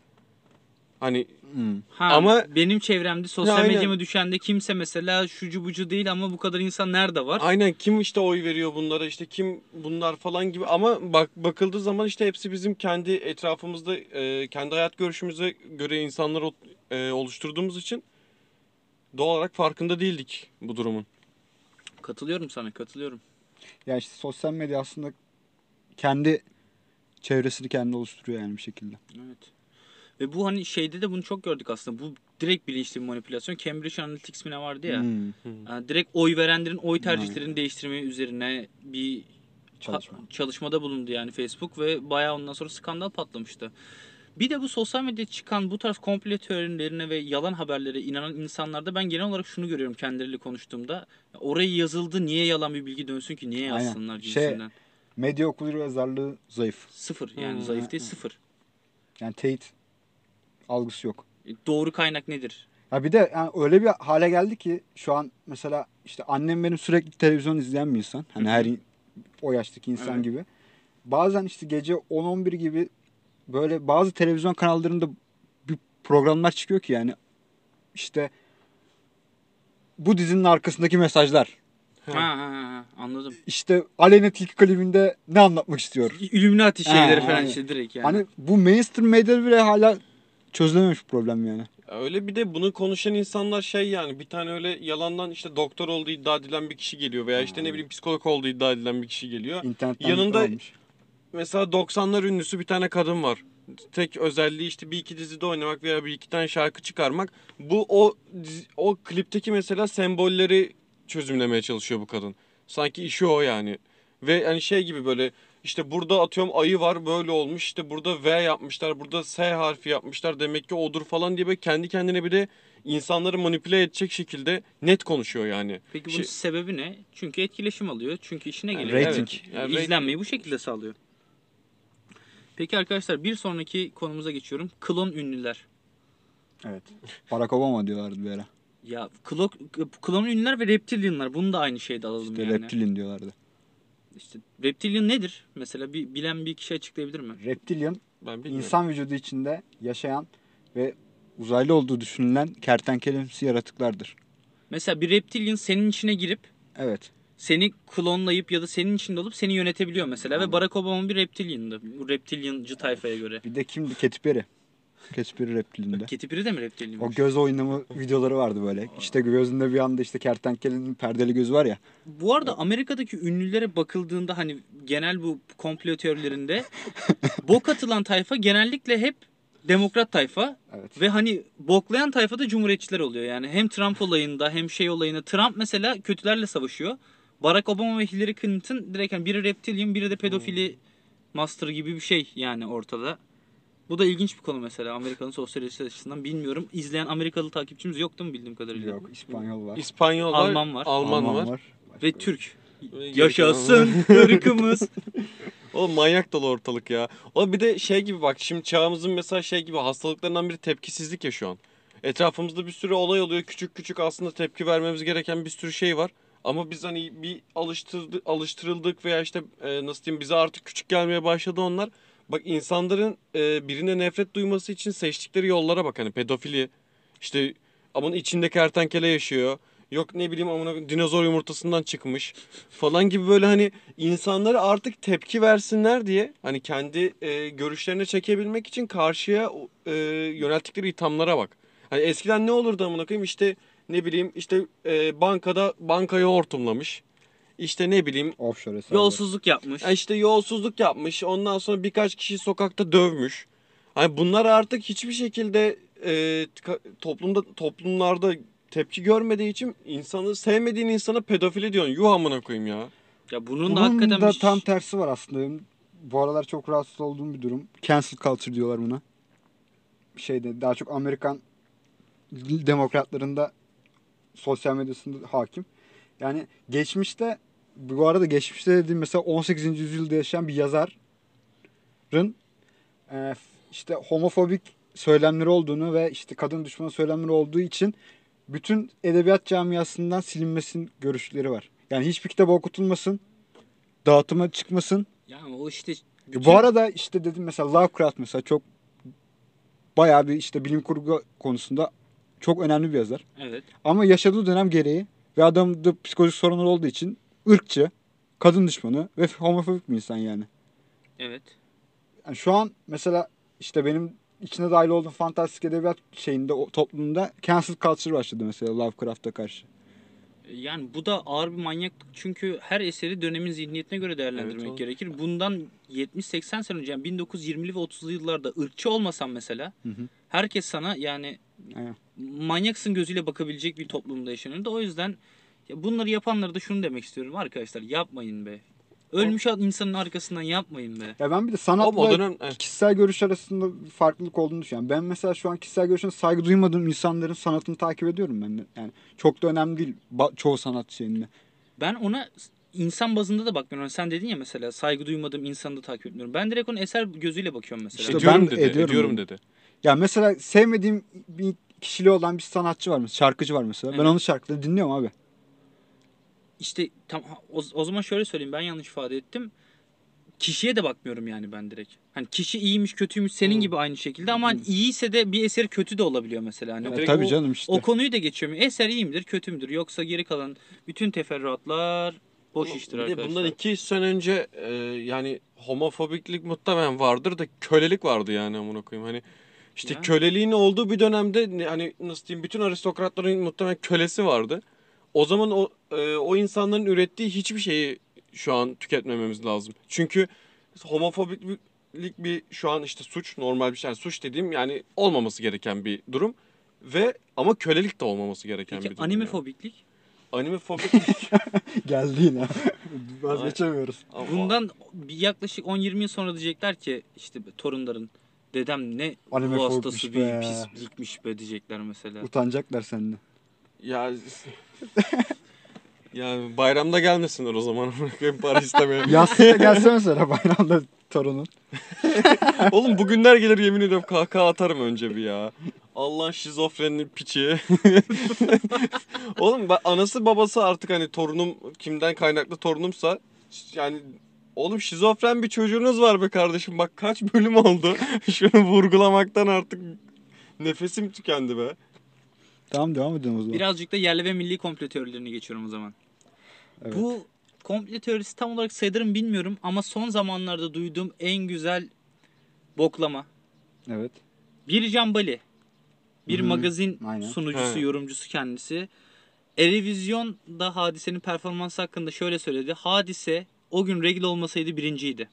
Hani Hmm. Ha, Ama- benim çevremde sosyal Aynen. medyama düşen de kimse mesela şucu bucu değil ama bu kadar insan nerede var? aynen kim işte oy veriyor bunlara işte kim bunlar falan gibi ama bak bakıldığı zaman işte hepsi bizim kendi etrafımızda e, kendi hayat görüşümüze göre insanlar e, oluşturduğumuz için doğal olarak farkında değildik bu durumun. Katılıyorum sana katılıyorum. Ya işte sosyal medya aslında kendi çevresini kendi oluşturuyor yani bir şekilde. Evet. Ve bu hani şeyde de bunu çok gördük aslında. Bu direkt bilinçli bir manipülasyon. Cambridge Analytics mi ne vardı ya? Hmm. Yani direkt oy verenlerin oy tercihlerini değiştirme üzerine bir Çalışma. çalışmada bulundu yani Facebook ve bayağı ondan sonra skandal patlamıştı. Bir de bu sosyal medyada çıkan bu tarz komple teorilerine ve yalan haberlere inanan insanlarda ben genel olarak şunu görüyorum kendileriyle konuştuğumda. Oraya yazıldı niye yalan bir bilgi dönsün ki niye Aynen. yazsınlar Şey- cinsinden. Medya okulu yazarlığı zayıf. Sıfır yani Hmm. zayıf değil sıfır. Yani teyit algısı yok. E, Doğru kaynak nedir? Ya bir de yani öyle bir hale geldi ki şu an mesela işte annem benim sürekli televizyon izleyen bir insan. Hani her o yaştaki insan Evet. gibi. Bazen işte gece 10-11 gibi böyle bazı televizyon kanallarında bir programlar çıkıyor ki yani işte bu dizinin arkasındaki mesajlar. Ha, ha, ha, anladım. İşte Aleyna Tilki klibinde ne anlatmak istiyor? Illuminati şeyleri Ha, falan aynen. işte direkt yani. Hani bu mainstream medyada bile hala çözülememiş problem yani. Öyle bir de bunu konuşan insanlar şey yani bir tane öyle yalandan işte doktor olduğu iddia edilen bir kişi geliyor veya işte ne bileyim psikolog olduğu iddia edilen bir kişi geliyor. İnternetten Yanında- almış. Mesela 90'lar ünlüsü bir tane kadın var. Tek özelliği işte bir iki dizide oynamak veya bir iki tane şarkı çıkarmak. Bu o o klipteki mesela sembolleri çözümlemeye çalışıyor bu kadın. Sanki işi o yani. Ve hani şey gibi böyle işte burada atıyorum ayı var böyle olmuş işte burada V yapmışlar burada S harfi yapmışlar demek ki odur falan diye böyle kendi kendine bir de insanları manipüle edecek şekilde net konuşuyor yani. Peki bunun Şey- sebebi ne? Çünkü etkileşim alıyor. Çünkü işine Yani geliyor. rating. evet. Yani İzlenmeyi bu şekilde sağlıyor. Peki arkadaşlar bir sonraki konumuza geçiyorum. Klon ünlüler. Evet. Barack Obama diyorlardı bir ara. Ya klo, klon ünlüler ve reptilianlar. Bunu da aynı şeyde alalım İşte yani. reptilin diyorlardı. İşte reptilian nedir? Mesela bir bilen bir kişi açıklayabilir mi? Reptilian Ben bilmiyorum. insan vücudu içinde yaşayan ve uzaylı olduğu düşünülen kertenkelemsi yaratıklardır. Mesela bir reptilian senin içine girip Evet. Seni klonlayıp ya da senin içinde olup seni yönetebiliyor mesela. Ve Anladım. Barack Obama bir reptiliandı. Bu reptiliancı tayfaya göre. Bir de kimdi? Katy Perry. Katy Perry reptilinde. Katy Perry de mi reptilian? O göz oynama videoları vardı böyle. İşte gözünde bir anda işte kertenkelenin perdeli gözü var ya. Bu arada Amerika'daki ünlülere bakıldığında hani genel bu komplo teorilerinde bok atılan tayfa genellikle hep demokrat tayfa Evet. ve hani boklayan tayfa da cumhuriyetçiler oluyor. Yani hem Trump olayında hem şey olayında Trump mesela kötülerle savaşıyor. Barack Obama ve Hillary Clinton direkt hani biri reptilian biri de pedofili master gibi bir şey yani ortada. Bu da ilginç bir konu mesela Amerika'nın sosyolojisi açısından bilmiyorum. İzleyen Amerikalı takipçimiz yok değil mi bildiğim kadarıyla? Yok İspanyol var. İspanyol var, Alman var. Alman, var. Başka Ve. Türk. Yaşasın ırkımız. Oğlum manyak dolu ortalık ya. O bir de şey gibi bak şimdi çağımızın mesela şey gibi hastalıklarından biri tepkisizlik ya şu an. Etrafımızda bir sürü olay oluyor. Küçük küçük aslında tepki vermemiz gereken bir sürü şey var. Ama biz hani bir alıştırdı, alıştırıldık veya işte e, nasıl diyeyim bize artık küçük gelmeye başladı onlar. Bak insanların e, birine nefret duyması için seçtikleri yollara bak hani pedofili işte aman içinde kertenkele yaşıyor. Yok ne bileyim amına dinozor yumurtasından çıkmış falan gibi böyle hani insanları artık tepki versinler diye hani kendi e, görüşlerine çekebilmek için karşıya e, yönelttikleri ithamlara bak. Hani eskiden ne olurdu amına koyayım işte ne bileyim işte e, bankada bankayı hortumlamış. İşte ne bileyim Offshore hesabı. Yolsuzluk yapmış. ya işte yolsuzluk yapmış. Ondan sonra birkaç kişi sokakta dövmüş. Hani bunlar artık hiçbir şekilde e, toplumda toplumlarda tepki görmediği için insanı sevmediğin insana pedofili diyorsun. Yuh amına koyayım ya. Ya bunun, Bunun da hakikaten da bir- tam tersi var aslında. Benim bu aralar çok rahatsız olduğum bir durum. Cancel culture diyorlar buna. Şeyde daha çok Amerikan demokratlarında sosyal medyasında hakim. Yani geçmişte bu arada geçmişte dediğim mesela 18. yüzyılda yaşayan bir yazarın e, işte homofobik söylemleri olduğunu ve işte kadın düşmanı söylemleri olduğu için bütün edebiyat camiasından silinmesin görüşleri var. Yani hiçbir kitap okutulmasın, dağıtıma çıkmasın. Yani o işte Bu arada işte dedim mesela Lovecraft mesela çok bayağı bir işte bilim kurgu konusunda çok önemli bir yazar. Evet. Ama yaşadığı dönem gereği ve adamda psikolojik sorunlar olduğu için ırkçı, kadın düşmanı ve homofobik bir insan yani. Evet. yani şu an mesela işte benim içine dahil olduğum fantastik edebiyat şeyinde o toplumunda cancel culture başladı mesela Lovecraft'a karşı. Yani bu da ağır bir manyaklık çünkü her eseri dönemin zihniyetine göre değerlendirmek Evet, gerekir. Bundan 70-80 sene önce yani 1920'li ve 30'lu yıllarda ırkçı olmasan mesela Hı hı. herkes sana yani Manyaksın gözüyle bakabilecek bir toplumda yaşanıyordu. O yüzden ya bunları yapanlara da şunu demek istiyorum arkadaşlar yapmayın be. Ölmüş insanın arkasından yapmayın be. Ya ben bir de sanatla o dönem kişisel görüş arasında bir farklılık olduğunu düşünüyorum. Ben mesela şu an kişisel görüşüne saygı duymadığım insanların sanatını takip ediyorum ben de. Yani çok da önemli değil çoğu sanat şeyinde. Ben ona insan bazında da bakmıyorum. Sen dedin ya mesela saygı duymadığım insanı da takip etmiyorum. Ben direkt onu eser gözüyle bakıyorum mesela. İşte ediyorum ben dedi. ediyorum ediyorum dedi. Ya mesela sevmediğim bir kişiliği olan bir sanatçı var mesela, şarkıcı var mesela. Ben Evet. onun şarkılarını dinliyorum abi. İşte tam o, o zaman şöyle söyleyeyim ben yanlış ifade ettim. Kişiye de bakmıyorum yani ben direkt. Hani kişi iyiymiş kötüymüş senin Hmm. gibi aynı şekilde ama hani iyiyse de bir eseri kötü de olabiliyor mesela. Hani Ya tabii o- canım işte. o konuyu da geçiyorum. Eser iyi midir kötü müdür yoksa geri kalan bütün teferruatlar boş iştir Bir de arkadaşlar. bundan iki sene önce e, yani homofobiklik muhtemelen vardır da kölelik vardı yani amına koyayım. Hani işte Ya. köleliğin olduğu bir dönemde ne- hani nasıl diyeyim bütün aristokratların muhtemelen kölesi vardı. O zaman o e, o insanların ürettiği hiçbir şeyi şu an tüketmememiz lazım. Çünkü homofobiklik bir şu an işte suç normal bir şey. Yani suç dediğim yani olmaması gereken bir durum ve ama kölelik de olmaması gereken Peki bir durum. animefobiklik? Yani. Animefobiklik Geldi yine. Vazgeçemiyoruz. Bundan bir yaklaşık 10-20 yıl sonra diyecekler ki işte torunların dedem ne ruh Animefobikmiş hastası be. bir pislikmiş be diyecekler mesela. Utanacaklar seninle. Ya yani bayramda gelmesinler o zaman. Para istemeye. Yastıkta gelse mesela bayramda torunun. Oğlum bugünler gelir yemin ediyorum kahkaha atarım önce bir ya. Allah'ın şizofrenli piçi. oğlum anası babası artık hani torunum kimden kaynaklı torunumsa yani oğlum şizofren bir çocuğunuz var be kardeşim. Bak kaç bölüm oldu. Şunu vurgulamaktan artık nefesim tükendi be. Tamam devam edelim o zaman. Birazcık da yerli ve milli komplo teorilerine geçiyorum o zaman. Evet. Bu komplo teorisi tam olarak sayılır mı bilmiyorum ama son zamanlarda duyduğum en güzel boklama. Evet. Bir Can Bali. Bir hı, magazin aynen. sunucusu, He. yorumcusu kendisi. Erevizyon'da Hadise'nin performansı hakkında şöyle söyledi. Hadise o gün regl olmasaydı birinciydi.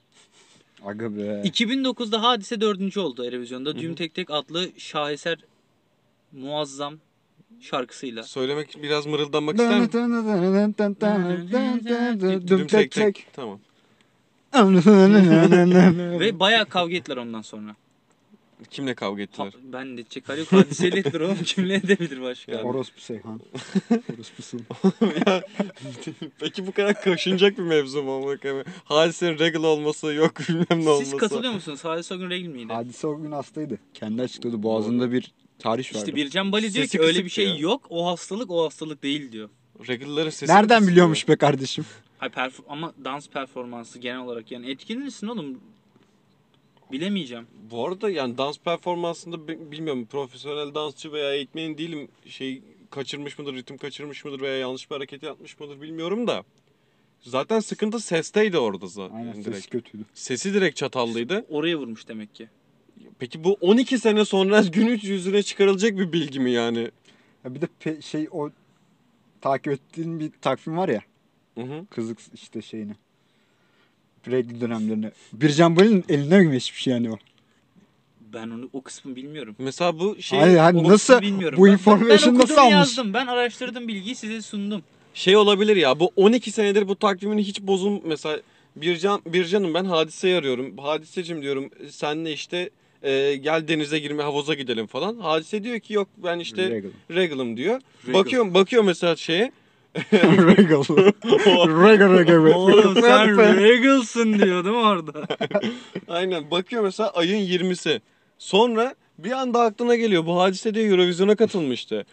Aga be. 2009'da Hadise dördüncü oldu Erevizyon'da. Düğüm Tek Tek adlı şaheser muazzam şarkısıyla. Söylemek biraz mırıldanmak ister misin? Düm Düm tek tek. Tamam. Ve bayağı kavga ettiler ondan sonra. Kimle kavga Ha, ettiler? ben de hali yok. Hadiseyle ettiler oğlum. Kimle edebilir başka? Yani- Orospu Seyhan. Orospusun. Peki bu kadar kaşınacak bir mevzu mu? amına koyayım? Hadisenin regal olması yok bilmem ne olması. Siz katılıyor musunuz? Hadise o gün regl miydi? Hadise o gün hastaydı. Kendi açıkladı. Boğazında bir tarih vardı. İşte Bircan Bali diyor ki öyle bir şey ya. yok. O hastalık o hastalık değil diyor. Regal'ların sesi Nereden biliyormuş be kardeşim? Hayır, perf- ama dans performansı genel olarak yani etkilenirsin oğlum. Bilemeyeceğim. Bu arada yani dans performansında bi- bilmiyorum profesyonel dansçı veya eğitmenin değilim şey kaçırmış mıdır, ritim kaçırmış mıdır veya yanlış bir hareket yapmış mıdır bilmiyorum da. Zaten sıkıntı sesteydi orada zaten. Aynen direkt. sesi kötüydü. Sesi direkt çatallıydı. Oraya vurmuş demek ki. Peki bu 12 sene sonra gün yüzüne çıkarılacak bir bilgi mi yani? Ya bir de pe- şey o takip ettiğin bir takvim var ya. Hı hı. Kızlık işte şeyini. Regl dönemlerini. Bircan Bali'nin eline mi geçmiş yani o? Ben onu o kısmı bilmiyorum. Mesela bu şey Hayır hani O nasıl bilmiyorum. bu Ben- information ben, nasıl almış? yazdım. Ben araştırdım bilgiyi size sundum. şey olabilir ya bu 12 senedir bu takvimin hiç bozul mesela Bircan Bircan'ım ben hadiseyi arıyorum. Hadisecim diyorum senle işte e, gel denize girme havuza gidelim falan. Hadise diyor ki yok ben işte Regal. regal'ım diyor. Regal. Bakıyorum bakıyor mesela şeye. Regal. Regal Regal. Oğlum sen regalsın diyor değil mi orada? Aynen bakıyor mesela ayın 20'si. Sonra bir anda aklına geliyor bu hadise diye Eurovision'a katılmıştı.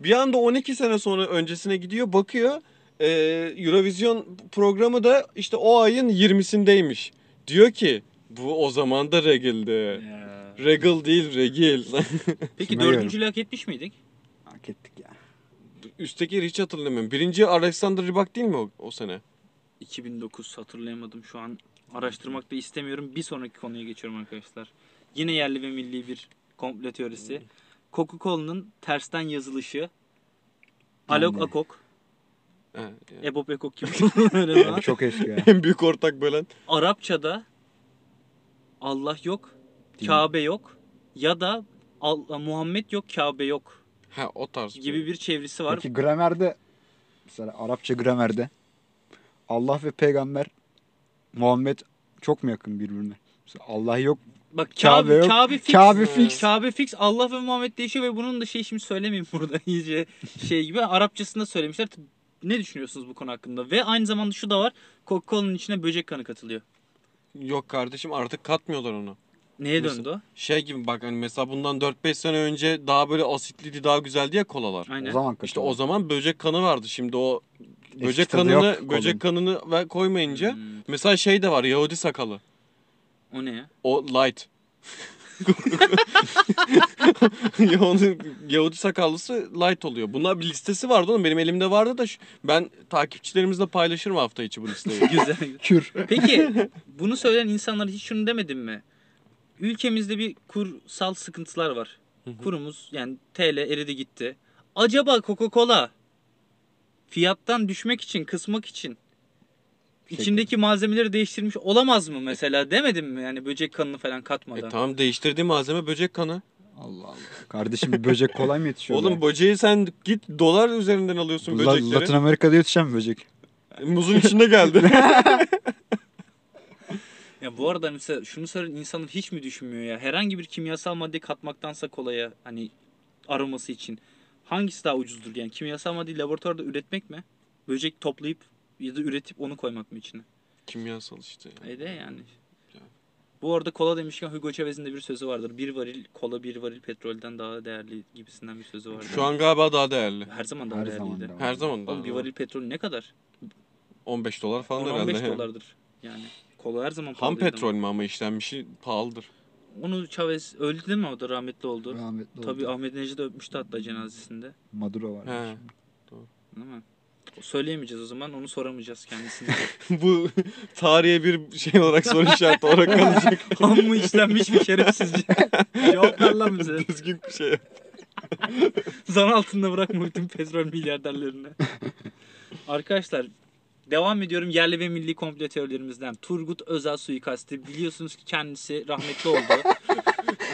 Bir anda 12 sene sonra öncesine gidiyor bakıyor. e, Eurovision programı da işte o ayın 20'sindeymiş. Diyor ki bu o zaman da regaldi. Regal değil regil. Peki Kime dördüncülüğü hak etmiş miydik? Hak ettik ya. Üstteki hiç hatırlamıyorum. Birinci Alexander Rybak değil mi o, o sene? 2009 hatırlayamadım şu an. Araştırmak da istemiyorum. Bir sonraki konuya geçiyorum arkadaşlar. Yine yerli ve milli bir komple teorisi. Coca-Cola'nın tersten yazılışı. Alok. Akok. He, yani. Ebop Ekok Yani var. çok eski ya. En büyük ortak bölen. Arapçada Allah yok, Değil. Kabe yok ya da Allah, Muhammed yok, Kabe yok Ha o tarz. gibi bir çevresi var. Peki gramerde mesela Arapça gramerde Allah ve peygamber Muhammed çok mu yakın birbirine? Mesela Allah yok. Bak Kabe Kabe, yok. Kabe fix. Kabe fix. Kabe fix. Allah ve Muhammed değişiyor ve bunun da şey şimdi söylemeyeyim burada iyice şey gibi. Arapçasında söylemişler. Ne düşünüyorsunuz bu konu hakkında? Ve aynı zamanda şu da var. Coca-Cola'nın içine böcek kanı katılıyor. Yok kardeşim artık katmıyorlar onu. Neye Nasıl? döndü o? Şey gibi bak hani mesela bundan 4-5 sene önce daha böyle asitliydi daha güzeldi ya kolalar. Aynen. O zaman İşte o zaman böcek kanı vardı. Şimdi o Eski böcek kanını yok böcek kolun. kanını ve koymayınca Hmm, mesela şey de var Yahudi sakalı. o ne ya? O light. Yahudi, Yahudi sakallısı light oluyor. Bunlar bir listesi vardı oğlum. Benim elimde vardı da şu- ben takipçilerimizle paylaşırım hafta içi bu listeyi. Güzel. Kür. Peki bunu söyleyen insanlar hiç şunu demedim mi? Ülkemizde bir kursal sıkıntılar var. Hı hı. Kurumuz yani TL eridi gitti. Acaba Coca-Cola fiyattan düşmek için, kısmak için içindeki malzemeleri değiştirmiş olamaz mı mesela demedim mi? Yani böcek kanını falan katmadan. e tamam değiştirdiği malzeme böcek kanı. Allah Allah. Kardeşim bir böcek kolay mı yetişiyor? Oğlum böceği sen git dolar üzerinden alıyorsun La- böcekleri. Latin Amerika'da yetişen böcek. Muzun içinde geldi. Ya bu arada mesela şunu söyleyen insanlar hiç mi düşünmüyor ya? Herhangi bir kimyasal madde katmaktansa kolaya hani aroması için hangisi daha ucuzdur yani? Kimyasal maddeyi laboratuvarda üretmek mi? Böcek toplayıp ya da üretip onu koymak mı içine? Kimyasal işte. yani. Öyle yani. Bu arada kola demişken Hugo Chavez'in de bir sözü vardır. Bir varil kola bir varil petrolden daha değerli gibisinden bir sözü vardır. Şu an galiba daha değerli. her zaman daha Her değerliydi. zaman da. Her zaman daha Oğlum bir varil petrol ne kadar? 15 dolar falan 10-15 herhalde. he. dolardır. Yani kola her zaman Ham pahalıydı ama. petrol mü ama işlenmişi pahalıdır. Onu Chavez öldü değil mi o da rahmetli oldu. Rahmetli oldu. Tabii Ahmet Necdet öpmüştü hatta cenazesinde. Maduro var. He. Değil mi? O Söyleyemeyeceğiz o zaman onu soramayacağız kendisine. Bu tarihe bir şey olarak soru işareti olarak kalacak. Ham mı işlenmiş mi şerefsizce? Cevap ver lan bize. Düzgün bir şey. Zan altında bırakma bütün petrol milyarderlerini. Arkadaşlar devam ediyorum yerli ve milli komplo teorilerimizden. Turgut Özal suikasti. Biliyorsunuz ki kendisi rahmetli oldu.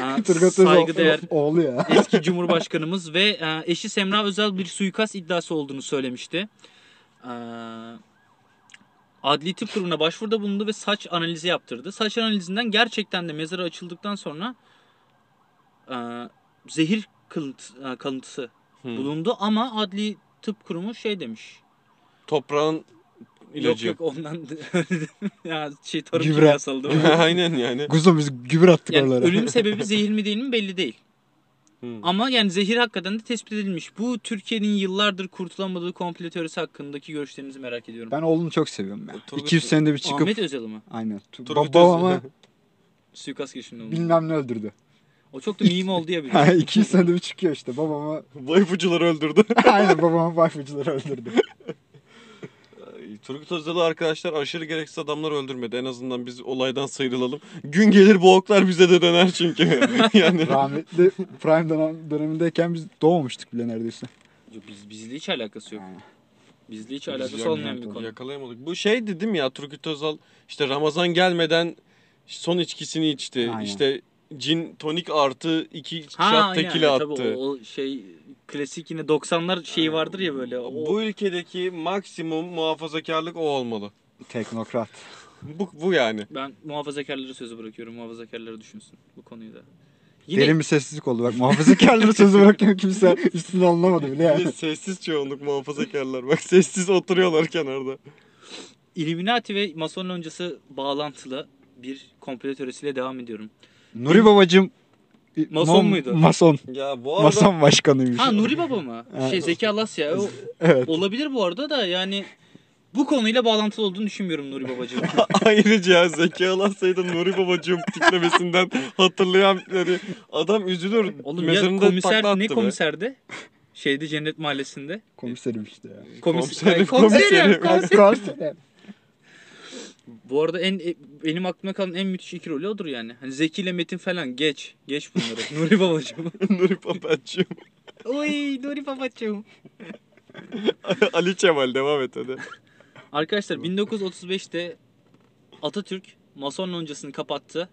Aa, Turgut Özal Saygıdeğer oğlu ya. eski cumhurbaşkanımız ve e, eşi Semra Özel bir suikast iddiası olduğunu söylemişti. E, Adli tıp kurumuna başvuruda bulundu ve saç analizi yaptırdı. Saç analizinden gerçekten de mezarı açıldıktan sonra e, zehir e, kalıntısı bulundu ama adli tıp kurumu şey demiş. Toprağın ilacı. Yok yok ondan ya şey tarım Gübre. kimyasalı değil mi? Aynen yani. Kuzum biz gübre attık Yani oralara. ölüm sebebi zehir mi değil mi belli değil. Hı. Ama yani zehir hakikaten de tespit edilmiş. Bu Türkiye'nin yıllardır kurtulamadığı komple teorisi hakkındaki görüşlerinizi merak ediyorum. Ben oğlunu çok seviyorum ya. Turgut- 200 senede bir çıkıp Ahmet Özel mı? aynen. Turgut Babama. Suikast girişiminde oldu. bilmem ne öldürdü. O çok da meme oldu ya biliyorum. 200 senede bir çıkıyor işte. Babama Vayfucular öldürdü. aynen babama bayfıcıları öldürdü. Turgut Özal'ı arkadaşlar aşırı gereksiz adamlar öldürmedi. En azından biz olaydan sıyrılalım. Gün gelir bu oklar bize de döner çünkü. yani Rahmetli Prime dönem, dönemindeyken biz doğmamıştık bile neredeyse. Biz, bizle hiç alakası yok. Yani. Bizle hiç Biz alakası yak- olmayan bir konu. yakalayamadık. Bu şey dedim ya Turgut Özal işte Ramazan gelmeden son içkisini içti. Aynen. İşte cin tonik artı iki Ha şat tekili tabii attı. o, o şey klasik yine 90'lar şeyi vardır ya böyle. O, Bu ülkedeki maksimum muhafazakarlık o olmalı. Teknokrat. Bu, bu yani. Ben muhafazakarlara sözü bırakıyorum. Muhafazakarlara düşünsün bu konuyu da. Yine Derin bir sessizlik oldu. Bak muhafazakarları sözü bırakıyor kimse üstüne alınamadı bile yani. Sessiz çoğunluk muhafazakarlar. Bak sessiz oturuyorlar kenarda. Illuminati ve Mason loncası bağlantılı bir komplo teorisiyle devam ediyorum. Nuri babacım Mason Mo- muydu? Mason. Ya bu arada Mason başkanıymış. Ha Nuri Baba mı? Evet. Şey Zeki Alasya. O, Evet. olabilir bu arada da yani bu konuyla bağlantılı olduğunu düşünmüyorum Nuri Babacığım. ayrıca Zeki Alasya'ydı Nuri Babacığım tiplemesinden hatırlayan yani adam üzülür. Oğlum ya Mezarında komiser takla ne be. komiserdi? Şeydi Cennet Mahallesi'nde. Komiserim işte ya. Komiserim, komiserim, komiserim. komiserim. Komiserim. Bu arada en e, benim aklımda kalan en müthiş iki rolü odur yani. Hani Zeki ile Metin falan geç. Geç bunları. Nuri Babacığım. Nuri Babacığım. Oy Nuri Babacığım. Ali Kemal devam et hadi. Arkadaşlar 1935'te Atatürk Mason loncasını kapattı.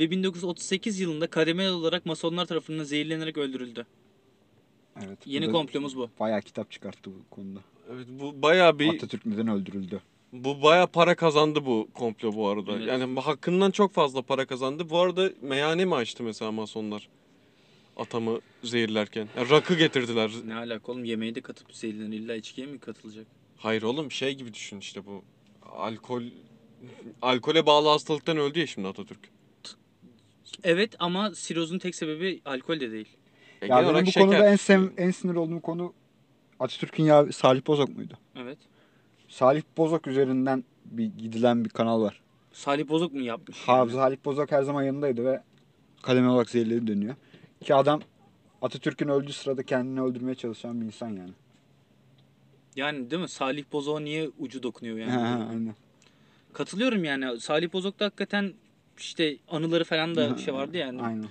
Ve 1938 yılında kademeli olarak Masonlar tarafından zehirlenerek öldürüldü. Evet. Yeni komplomuz bu. Bayağı kitap çıkarttı bu konuda. Evet bu bayağı bir Atatürk neden öldürüldü? Bu bayağı para kazandı bu komplo bu arada. Evet. Yani hakkından çok fazla para kazandı. Bu arada meyhane mi açtı mesela masonlar? Atamı zehirlerken. Yani rakı getirdiler. Ne alaka oğlum yemeğe de katıp zehirlenir. İlla içkiye mi katılacak? Hayır oğlum şey gibi düşün işte bu. Alkol alkole bağlı hastalıktan öldü ya şimdi Atatürk. Evet ama sirozun tek sebebi alkol de değil. E, Ya genel benim bu şeker. konuda en sev, en sinir olduğum konu Atatürk'ün ya Salih Bozok muydu? Evet. Salih Bozok üzerinden bir gidilen bir kanal var. Salih Bozok mu yapmış? Ha, yani? Salih Bozok her zaman yanındaydı ve kademe olarak zehirleri dönüyor. Ki adam Atatürk'ün öldüğü sırada kendini öldürmeye çalışan bir insan yani. Yani değil mi? Salih Bozok'a niye ucu dokunuyor yani? Ha, aynen. Katılıyorum yani. Salih Bozok'ta hakikaten işte anıları falan da şey vardı yani. Aynen.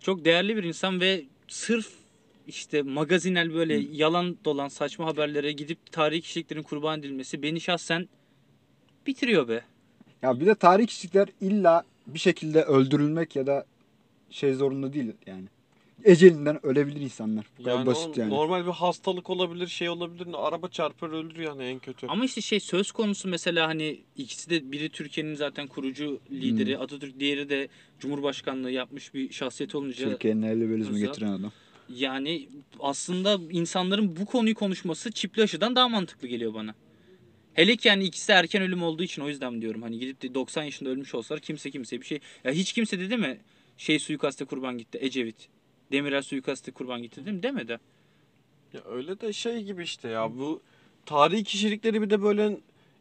Çok değerli bir insan ve sırf işte magazinel böyle yalan dolan saçma haberlere gidip tarihi kişiliklerin kurban edilmesi beni şahsen bitiriyor be. Ya bir de tarih kişilikler illa bir şekilde öldürülmek ya da şey zorunda değil yani. Ecelinden ölebilir insanlar. Bu kadar Yani basit yani. Normal bir hastalık olabilir, şey olabilir. Araba çarpar ölür yani en kötü. Ama işte şey söz konusu mesela hani ikisi de biri Türkiye'nin zaten kurucu lideri Hmm. Atatürk diğeri de Cumhurbaşkanlığı yapmış bir şahsiyet olunca Türkiye'nin el liberalizmi Özel. getiren adam. Yani aslında insanların bu konuyu konuşması çipli aşıdan daha mantıklı geliyor bana. Hele ki yani ikisi erken ölüm olduğu için o yüzden diyorum. Hani gidip de 90 yaşında ölmüş olsalar kimse kimseye bir şey... Ya hiç kimse dedi mi şey suikaste kurban gitti Ecevit. Demirel suikaste kurban gitti değil mi? Demedi. Ya öyle de şey gibi işte ya bu tarihi kişilikleri bir de böyle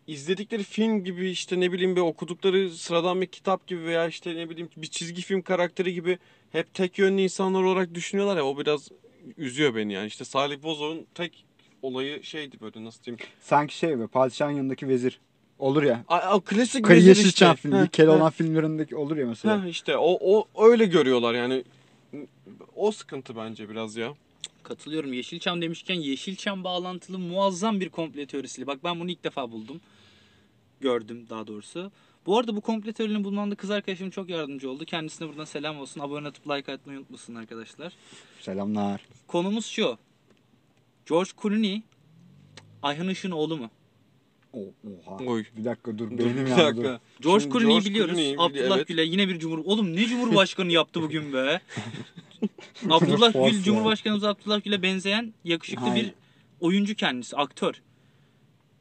izledikleri film gibi işte ne bileyim bir okudukları sıradan bir kitap gibi veya işte ne bileyim bir çizgi film karakteri gibi hep tek yönlü insanlar olarak düşünüyorlar ya o biraz üzüyor beni yani. İşte Salih Bozok'un tek olayı şeydi böyle nasıl diyeyim. Sanki şey be padişahın yanındaki vezir. Olur ya. A, o klasik Kayı vezir işte. filmi. Keloğlan filmlerindeki olur ya mesela. Heh, işte o, o öyle görüyorlar yani. O sıkıntı bence biraz ya. Katılıyorum. Yeşilçam demişken Yeşilçam bağlantılı muazzam bir komple teorisiyle. Bak ben bunu ilk defa buldum. Gördüm daha doğrusu. Bu arada bu komple teorini bulmamda kız arkadaşım çok yardımcı oldu. Kendisine buradan selam olsun. Abone olup like atmayı unutmasın arkadaşlar. Selamlar. Konumuz şu. George Clooney Ayhan Işık'ın oğlu mu? Oha. Oy. Bir dakika dur Dur, beynim bir dakika. George Şimdi Clooney'i George biliyoruz. Clooney'i bili- Abdullah evet. Gül'e yine bir cumhur... Oğlum ne cumhurbaşkanı yaptı bugün be? Abdullah Gül. Cumhurbaşkanımız Abdullah Gül'e benzeyen yakışıklı Hayır. bir oyuncu kendisi, aktör.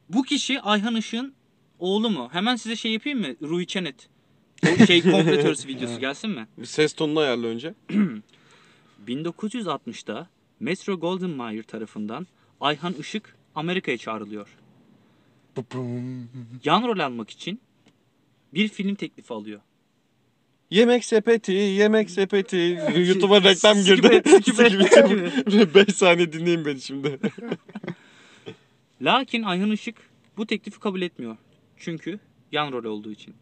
Bu kişi Ayhan Işık'ın oğlu mu? Hemen size şey yapayım mı? Ruhi Çenet. O şey komple teorisi videosu gelsin mi? Bir ses tonunu ayarla önce. 1960'da Metro Goldwyn Mayer tarafından Ayhan Işık Amerika'ya çağrılıyor. Yan rol almak için bir film teklifi alıyor. Yemek sepeti, yemek sepeti. YouTube'a reklam girdi. et, skip et, Skip et. 5 saniye dinleyin beni şimdi. Lakin Ayhan Işık bu teklifi kabul etmiyor. Çünkü yan rol olduğu için.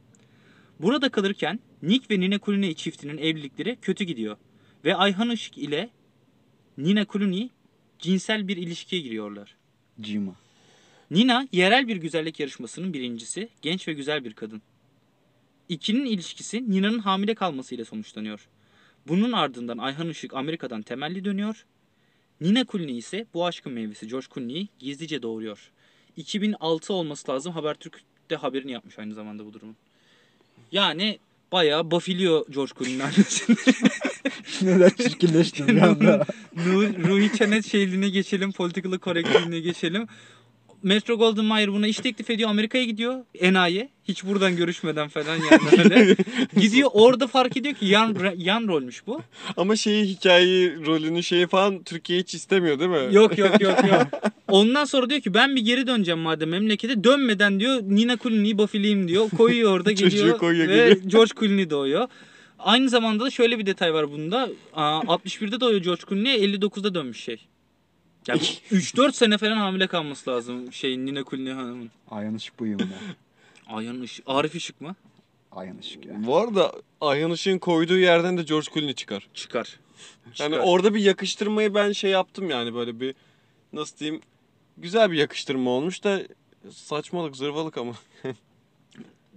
Burada kalırken Nick ve Nina Cooney çiftinin evlilikleri kötü gidiyor. Ve Ayhan Işık ile Nina Cooney cinsel bir ilişkiye giriyorlar. Cima. Nina yerel bir güzellik yarışmasının birincisi, genç ve güzel bir kadın. İkinin ilişkisi Nina'nın hamile kalmasıyla sonuçlanıyor. Bunun ardından Ayhan Işık Amerika'dan temelli dönüyor. Nina Cooney ise bu aşkın meyvesi George Clooney'i gizlice doğuruyor. 2006 olması lazım. Habertürk'te haberini yapmış aynı zamanda bu durumun. Yani bayağı bafiliyor George Clooney'nin annesini. Neden çirkinleştim bir anda? Ru- Ruhi Çenet şeyliğine geçelim. Political correctliğine geçelim. Metro Golden Mayer buna iş teklif ediyor. Amerika'ya gidiyor. Enayi. Hiç buradan görüşmeden falan yani. Öyle. Gidiyor orada fark ediyor ki yan, yan rolmüş bu. Ama şeyi hikayeyi, rolünü şeyi falan Türkiye hiç istemiyor değil mi? Yok yok yok yok. Ondan sonra diyor ki ben bir geri döneceğim madem memlekete. Dönmeden diyor Nina Cooney'i bafileyim diyor. Koyuyor orada Çocuğu geliyor. koyuyor, ve geliyor. George Clooney doğuyor. Aynı zamanda da şöyle bir detay var bunda. Aa, 61'de doğuyor George Clooney, 59'da dönmüş şey. Yani 3-4 sene falan hamile kalması lazım şey Nina Cooney hanımın. Ayhan Işık buyum ya. Ayhan Işık, Arif Işık mı? Ayhan Işık ya. Bu arada Ayhan Işık'ın koyduğu yerden de George Clooney çıkar. Çıkar. Yani Çıkar. orada bir yakıştırmayı ben şey yaptım yani böyle bir nasıl diyeyim güzel bir yakıştırma olmuş da saçmalık zırvalık ama.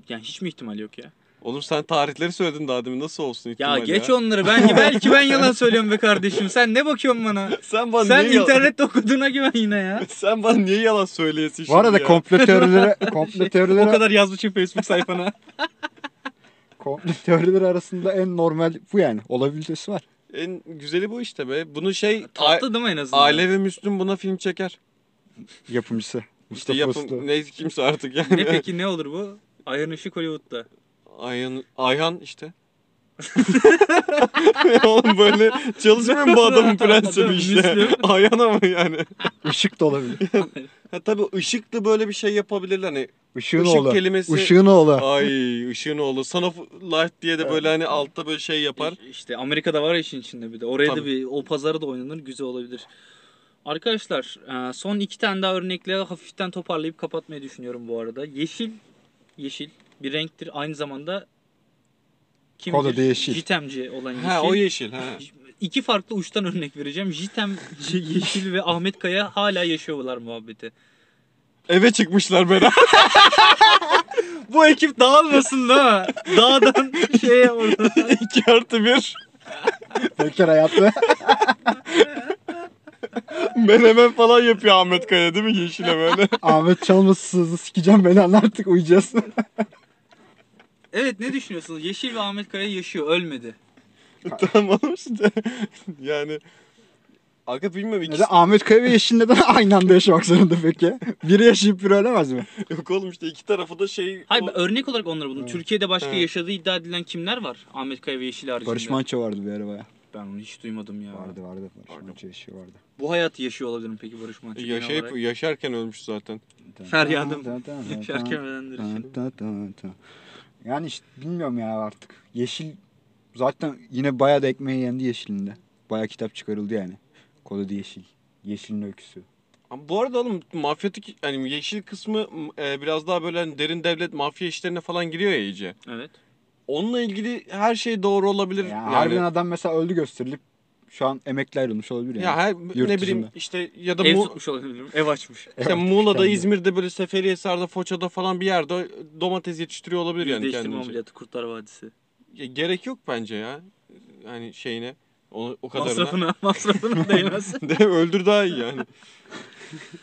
Yani hiç mi ihtimal yok ya? Oğlum sen tarihleri söyledin daha demin nasıl olsun Ya ihtimal geç onları. Ben belki ben yalan söylüyorum be kardeşim. Sen ne bakıyorsun bana? Sen bana Sen niye yalan- internet okuduğuna güven yine ya. Sen bana niye yalan söyleyesin Bu arada şimdi ya? komplo teorileri, komplo o teorileri, kadar yazmışım Facebook sayfana. komplo teorileri arasında en normal bu yani. Olabilitesi var. En güzeli bu işte be. Bunu şey a- Tatlı değil mi en azından? Aile ve Müslüm buna film çeker. Yapımcısı. İşte Mustafa yapım Uslu. ne kimse artık yani. Ne peki ne olur bu? Ayhan Işık Hollywood'da. Ayhan, Ayhan işte. Oğlum böyle çalışmıyor mu bu adamın prensibi işte? Ayhan ama yani. Işık da olabilir. Ha, tabii ışıklı böyle bir şey yapabilirler hani. Işığın Işık oğlu. kelimesi- Işığın oğlu. Ay ışığın oğlu. Son of Light diye de böyle hani altta böyle şey yapar. İşte Amerika'da var işin içinde bir de. Oraya da Tabii. bir o pazara da oynanır güzel olabilir. Arkadaşlar e, son iki tane daha örnekle hafiften toparlayıp kapatmayı düşünüyorum bu arada. Yeşil, yeşil bir renktir. Aynı zamanda kim Kodu bilir, da yeşil. Jitemci olan yeşil. Ha o yeşil ha. İki farklı uçtan örnek vereceğim. Jitem, Yeşil ve Ahmet Kaya hala yaşıyorlar muhabbeti. Eve çıkmışlar beraber. Bu ekip dağılmasın değil mi? Dağdan şeye orada. 2 artı 1. Bekar hayatı. Menemen falan yapıyor Ahmet Kaya değil mi yeşile böyle? Ahmet çalmasız sikeceğim beni artık uyuyacağız. Evet ne düşünüyorsunuz? Yeşil ve Ahmet Kaya yaşıyor ölmedi. tamam işte. Yani Aga bilmiyorum ikisi. Neden Ahmet Kaya ve Yeşil neden aynı anda yaşamak zorunda peki? Biri yaşayıp biri ölemez mi? Yok oğlum işte iki tarafı da şey. Hayır o- ben örnek olarak onları buldum. Türkiye'de başka Evet. yaşadığı iddia edilen kimler var? Ahmet Kaya ve Yeşil haricinde. Barış Manço vardı bir ara baya. Ben onu hiç duymadım ya. Vardı vardı. Barış Vardı. Manço yaşıyor vardı. Bu hayatı yaşıyor olabilir mi peki Barış Manço? genel Yaşayıp olarak? yaşarken ölmüş zaten. Feryadım. Yaşarken ölenler için. Yani işte bilmiyorum ya artık. Yeşil zaten yine bayağı da ekmeği yendi Yeşil'in de. Bayağı kitap çıkarıldı yani. Kodu Yeşil. Yeşil'in öyküsü. Ama bu arada oğlum mafyatik hani yeşil kısmı e, biraz daha böyle hani derin devlet mafya işlerine falan giriyor ya iyice. Evet. Onunla ilgili her şey doğru olabilir. Ya yani. harbiden adam mesela öldü gösterilip şu an emekli ayrılmış olabilir yani. ya her, Yurt ne bileyim dışında. işte ya da Ev mu, tutmuş olabilirim. Ev açmış. işte Muğla'da. İzmir'de böyle Seferihisar'da, Foça'da falan bir yerde domates yetiştiriyor olabilir yani Değiştirme kendince. ameliyatı Kurtlar Vadisi. Ya gerek yok bence ya. Yani şeyine o, o kadarına. Masrafına, masrafına değmez. De öldür daha iyi yani.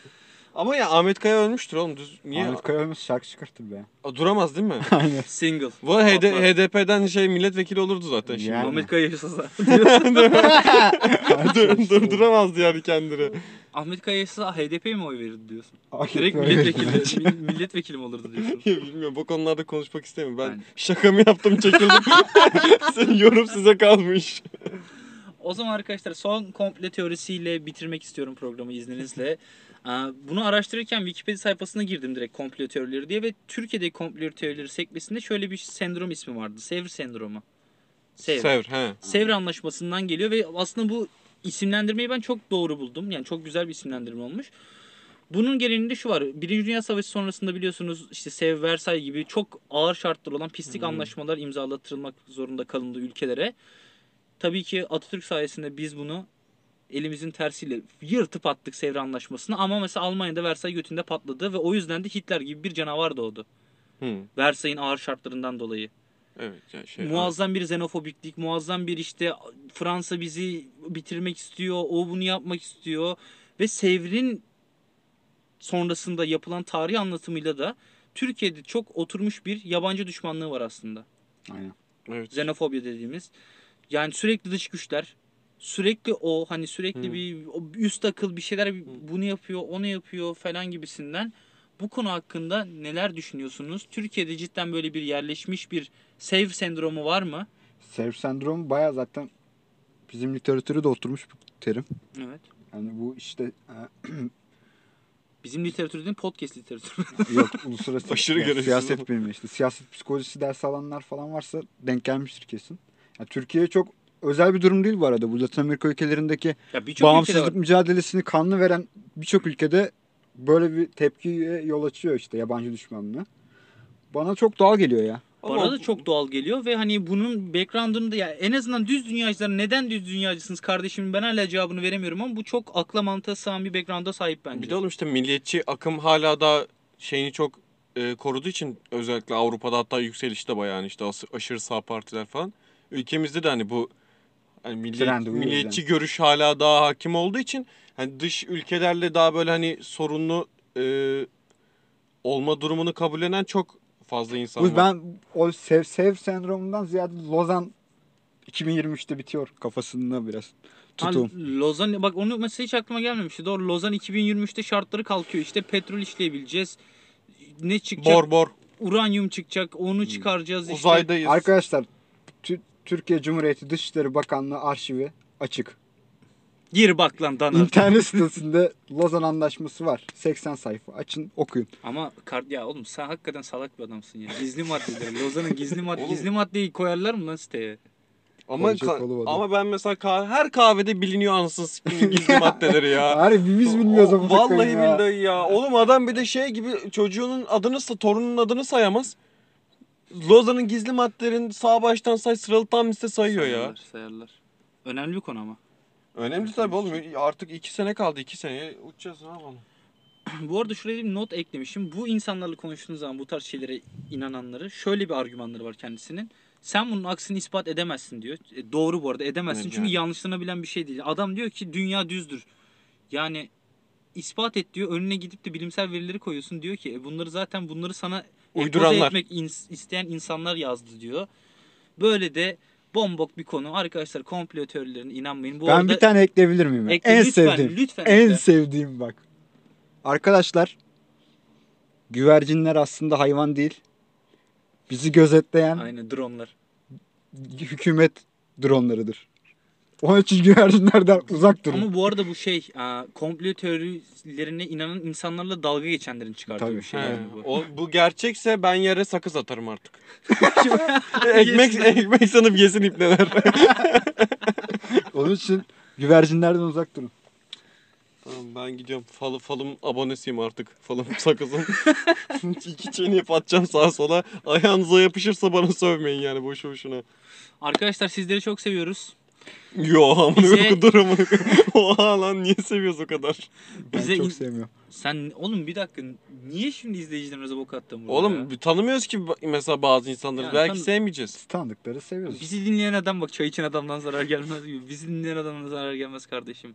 Ama ya Ahmet Kaya ölmüştür oğlum. Düz, niye? Ahmet Kaya ölmüş şarkı çıkartır be. Aa, Duramaz değil mi? Aynen. Single. Bu HD, Patlar. HDP'den şey milletvekili olurdu zaten şimdi. Yani. Ahmet Kaya yaşasa. Dur, durduramazdı yani kendini. Ahmet Kaya yaşasa HDP'ye mi oy verirdi diyorsun? Ahmet Direkt Kaya milletvekili, mi- milletvekili mi olurdu diyorsun? Bilmiyorum bu konularda konuşmak istemiyorum. Ben Aynen. şaka mı yaptım çekildim. Senin yorum size kalmış. O zaman arkadaşlar son komple teorisiyle bitirmek istiyorum programı izninizle. Bunu araştırırken Wikipedia sayfasına girdim direkt komple teorileri diye ve Türkiye'deki komple teorileri sekmesinde şöyle bir sendrom ismi vardı. Sevr sendromu. Sevr. Sevr he. Sevr anlaşmasından geliyor ve aslında bu isimlendirmeyi ben çok doğru buldum. Yani çok güzel bir isimlendirme olmuş. Bunun genelinde şu var. Birinci Dünya Savaşı sonrasında biliyorsunuz işte Sev Versay gibi çok ağır şartlar olan pislik Hı. anlaşmalar imzalatılmak zorunda kalındı ülkelere. Tabii ki Atatürk sayesinde biz bunu elimizin tersiyle yırtıp attık Sevr Anlaşması'nı. Ama mesela Almanya'da Versay götünde patladı ve o yüzden de Hitler gibi bir canavar doğdu. Hı. Versay'ın ağır şartlarından dolayı. Evet ya şey. Muazzam bir xenofobiklik, muazzam bir işte Fransa bizi bitirmek istiyor, o bunu yapmak istiyor ve Sevr'in sonrasında yapılan tarih anlatımıyla da Türkiye'de çok oturmuş bir yabancı düşmanlığı var aslında. Aynen. Evet. Xenofobya dediğimiz. Yani sürekli dış güçler, sürekli o hani sürekli Hı. bir o üst akıl bir şeyler bunu yapıyor, onu yapıyor falan gibisinden. Bu konu hakkında neler düşünüyorsunuz? Türkiye'de cidden böyle bir yerleşmiş bir sev sendromu var mı? Sevr sendromu baya zaten bizim literatüre de oturmuş bir terim. Evet. Yani bu işte e, Bizim literatür değil podcast literatürü. yok uluslararası Aşırı ya, gereksiz. siyaset bilimi işte siyaset psikolojisi dersi alanlar falan varsa denk gelmiştir kesin. Yani Türkiye çok özel bir durum değil bu arada. Bu Latin Amerika ülkelerindeki ülkede bağımsızlık var. mücadelesini kanlı veren birçok ülkede böyle bir tepkiye yol açıyor işte yabancı düşmanlığı. Bana çok doğal geliyor ya. Bana Ama da çok doğal geliyor ve hani bunun background'ını da ya en azından düz dünyacılar neden düz dünyacısınız kardeşim ben hala cevabını veremiyorum ama bu çok akla mantığa sığan bir background'a sahip bence. Bir de oğlum işte milliyetçi akım hala da şeyini çok e, koruduğu için özellikle Avrupa'da hatta yükselişte bayağı yani işte aşırı sağ partiler falan. Ülkemizde de hani bu hani milliyet- Trend uyuyor milliyetçi görüş hala daha hakim olduğu için hani dış ülkelerle daha böyle hani sorunlu e, olma durumunu kabullenen çok fazla insan var. ben o sev, sev sendromundan ziyade Lozan 2023'te bitiyor kafasında biraz tutum. Hani Lozan bak onu mesela hiç aklıma gelmemişti. Doğru Lozan 2023'te şartları kalkıyor. İşte petrol işleyebileceğiz. Ne çıkacak? Bor bor Uranyum çıkacak. Onu çıkaracağız işte. uzaydayız. Arkadaşlar Türkiye Cumhuriyeti Dışişleri Bakanlığı arşivi açık. Gir bak lan dana. İnternet sitesinde Lozan Anlaşması var. 80 sayfa. Açın okuyun. Ama kar ya oğlum sen hakikaten salak bir adamsın ya. Gizli maddeleri. Lozan'ın gizli madde Oğlum. gizli maddeyi koyarlar mı lan siteye? ama ka- ama ben mesela kah- her kahvede biliniyor anasını sikeyim gizli maddeleri ya. Harbi biz bilmiyoruz O- ama. Vallahi ya. billahi ya. Oğlum adam bir de şey gibi çocuğunun adını, sa- torunun adını sayamaz. Lozan'ın gizli maddelerini sağ baştan say sıralı tam liste sayıyor ya. Sayarlar, sayarlar. Önemli bir konu ama. Önemli tabii oğlum. Artık iki sene kaldı. iki seneye uçacağız ne yapalım. Bu arada şuraya bir not eklemişim. Bu insanlarla konuştuğunuz zaman bu tarz şeylere inananları şöyle bir argümanları var kendisinin. Sen bunun aksini ispat edemezsin diyor. E, doğru bu arada edemezsin. Evet, Çünkü yani. yanlışlanabilen bir şey değil. Adam diyor ki dünya düzdür. Yani ispat et diyor. Önüne gidip de bilimsel verileri koyuyorsun. Diyor ki e, bunları zaten bunları sana Uyduranlar. etmek ins- isteyen insanlar yazdı diyor. Böyle de bombok bir konu. Arkadaşlar komplo teorilerine inanmayın. Bu Ben arada bir tane ekleyebilir miyim? ekle, en lütfen, sevdiğim. lütfen en ekle. sevdiğim bak. Arkadaşlar güvercinler aslında hayvan değil. Bizi gözetleyen Aynen dronlar. hükümet dronlarıdır. Onun için güvercinlerden uzak durun. Ama bu arada bu şey aa, komplo teorilerine inanan insanlarla dalga geçenlerin çıkarttığı Tabii. bir şey. Yani bu. o, bu gerçekse ben yere sakız atarım artık. ekmek ekmek sanıp yesin ipneler. Onun için güvercinlerden uzak durun. tamam ben gidiyorum. Falı falım abonesiyim artık. Falım sakızım. İki çeneyip atacağım sağa sola. Ayağınıza yapışırsa bana sövmeyin yani boşu boşuna. Arkadaşlar sizleri çok seviyoruz. Yo amına Bize- dur amına. Oha lan niye seviyoruz o kadar? Ben Bize çok in- sevmiyorum. Sen oğlum bir dakika niye şimdi izleyicilerimize bok attın burada Oğlum ya? bir tanımıyoruz ki ba- mesela bazı insanları. Yani Belki tanı- sevmeyeceğiz. Tanıdıkları seviyoruz. Bizi dinleyen adam bak çay içen adamdan zarar gelmez gibi. Bizi dinleyen adamdan zarar gelmez kardeşim.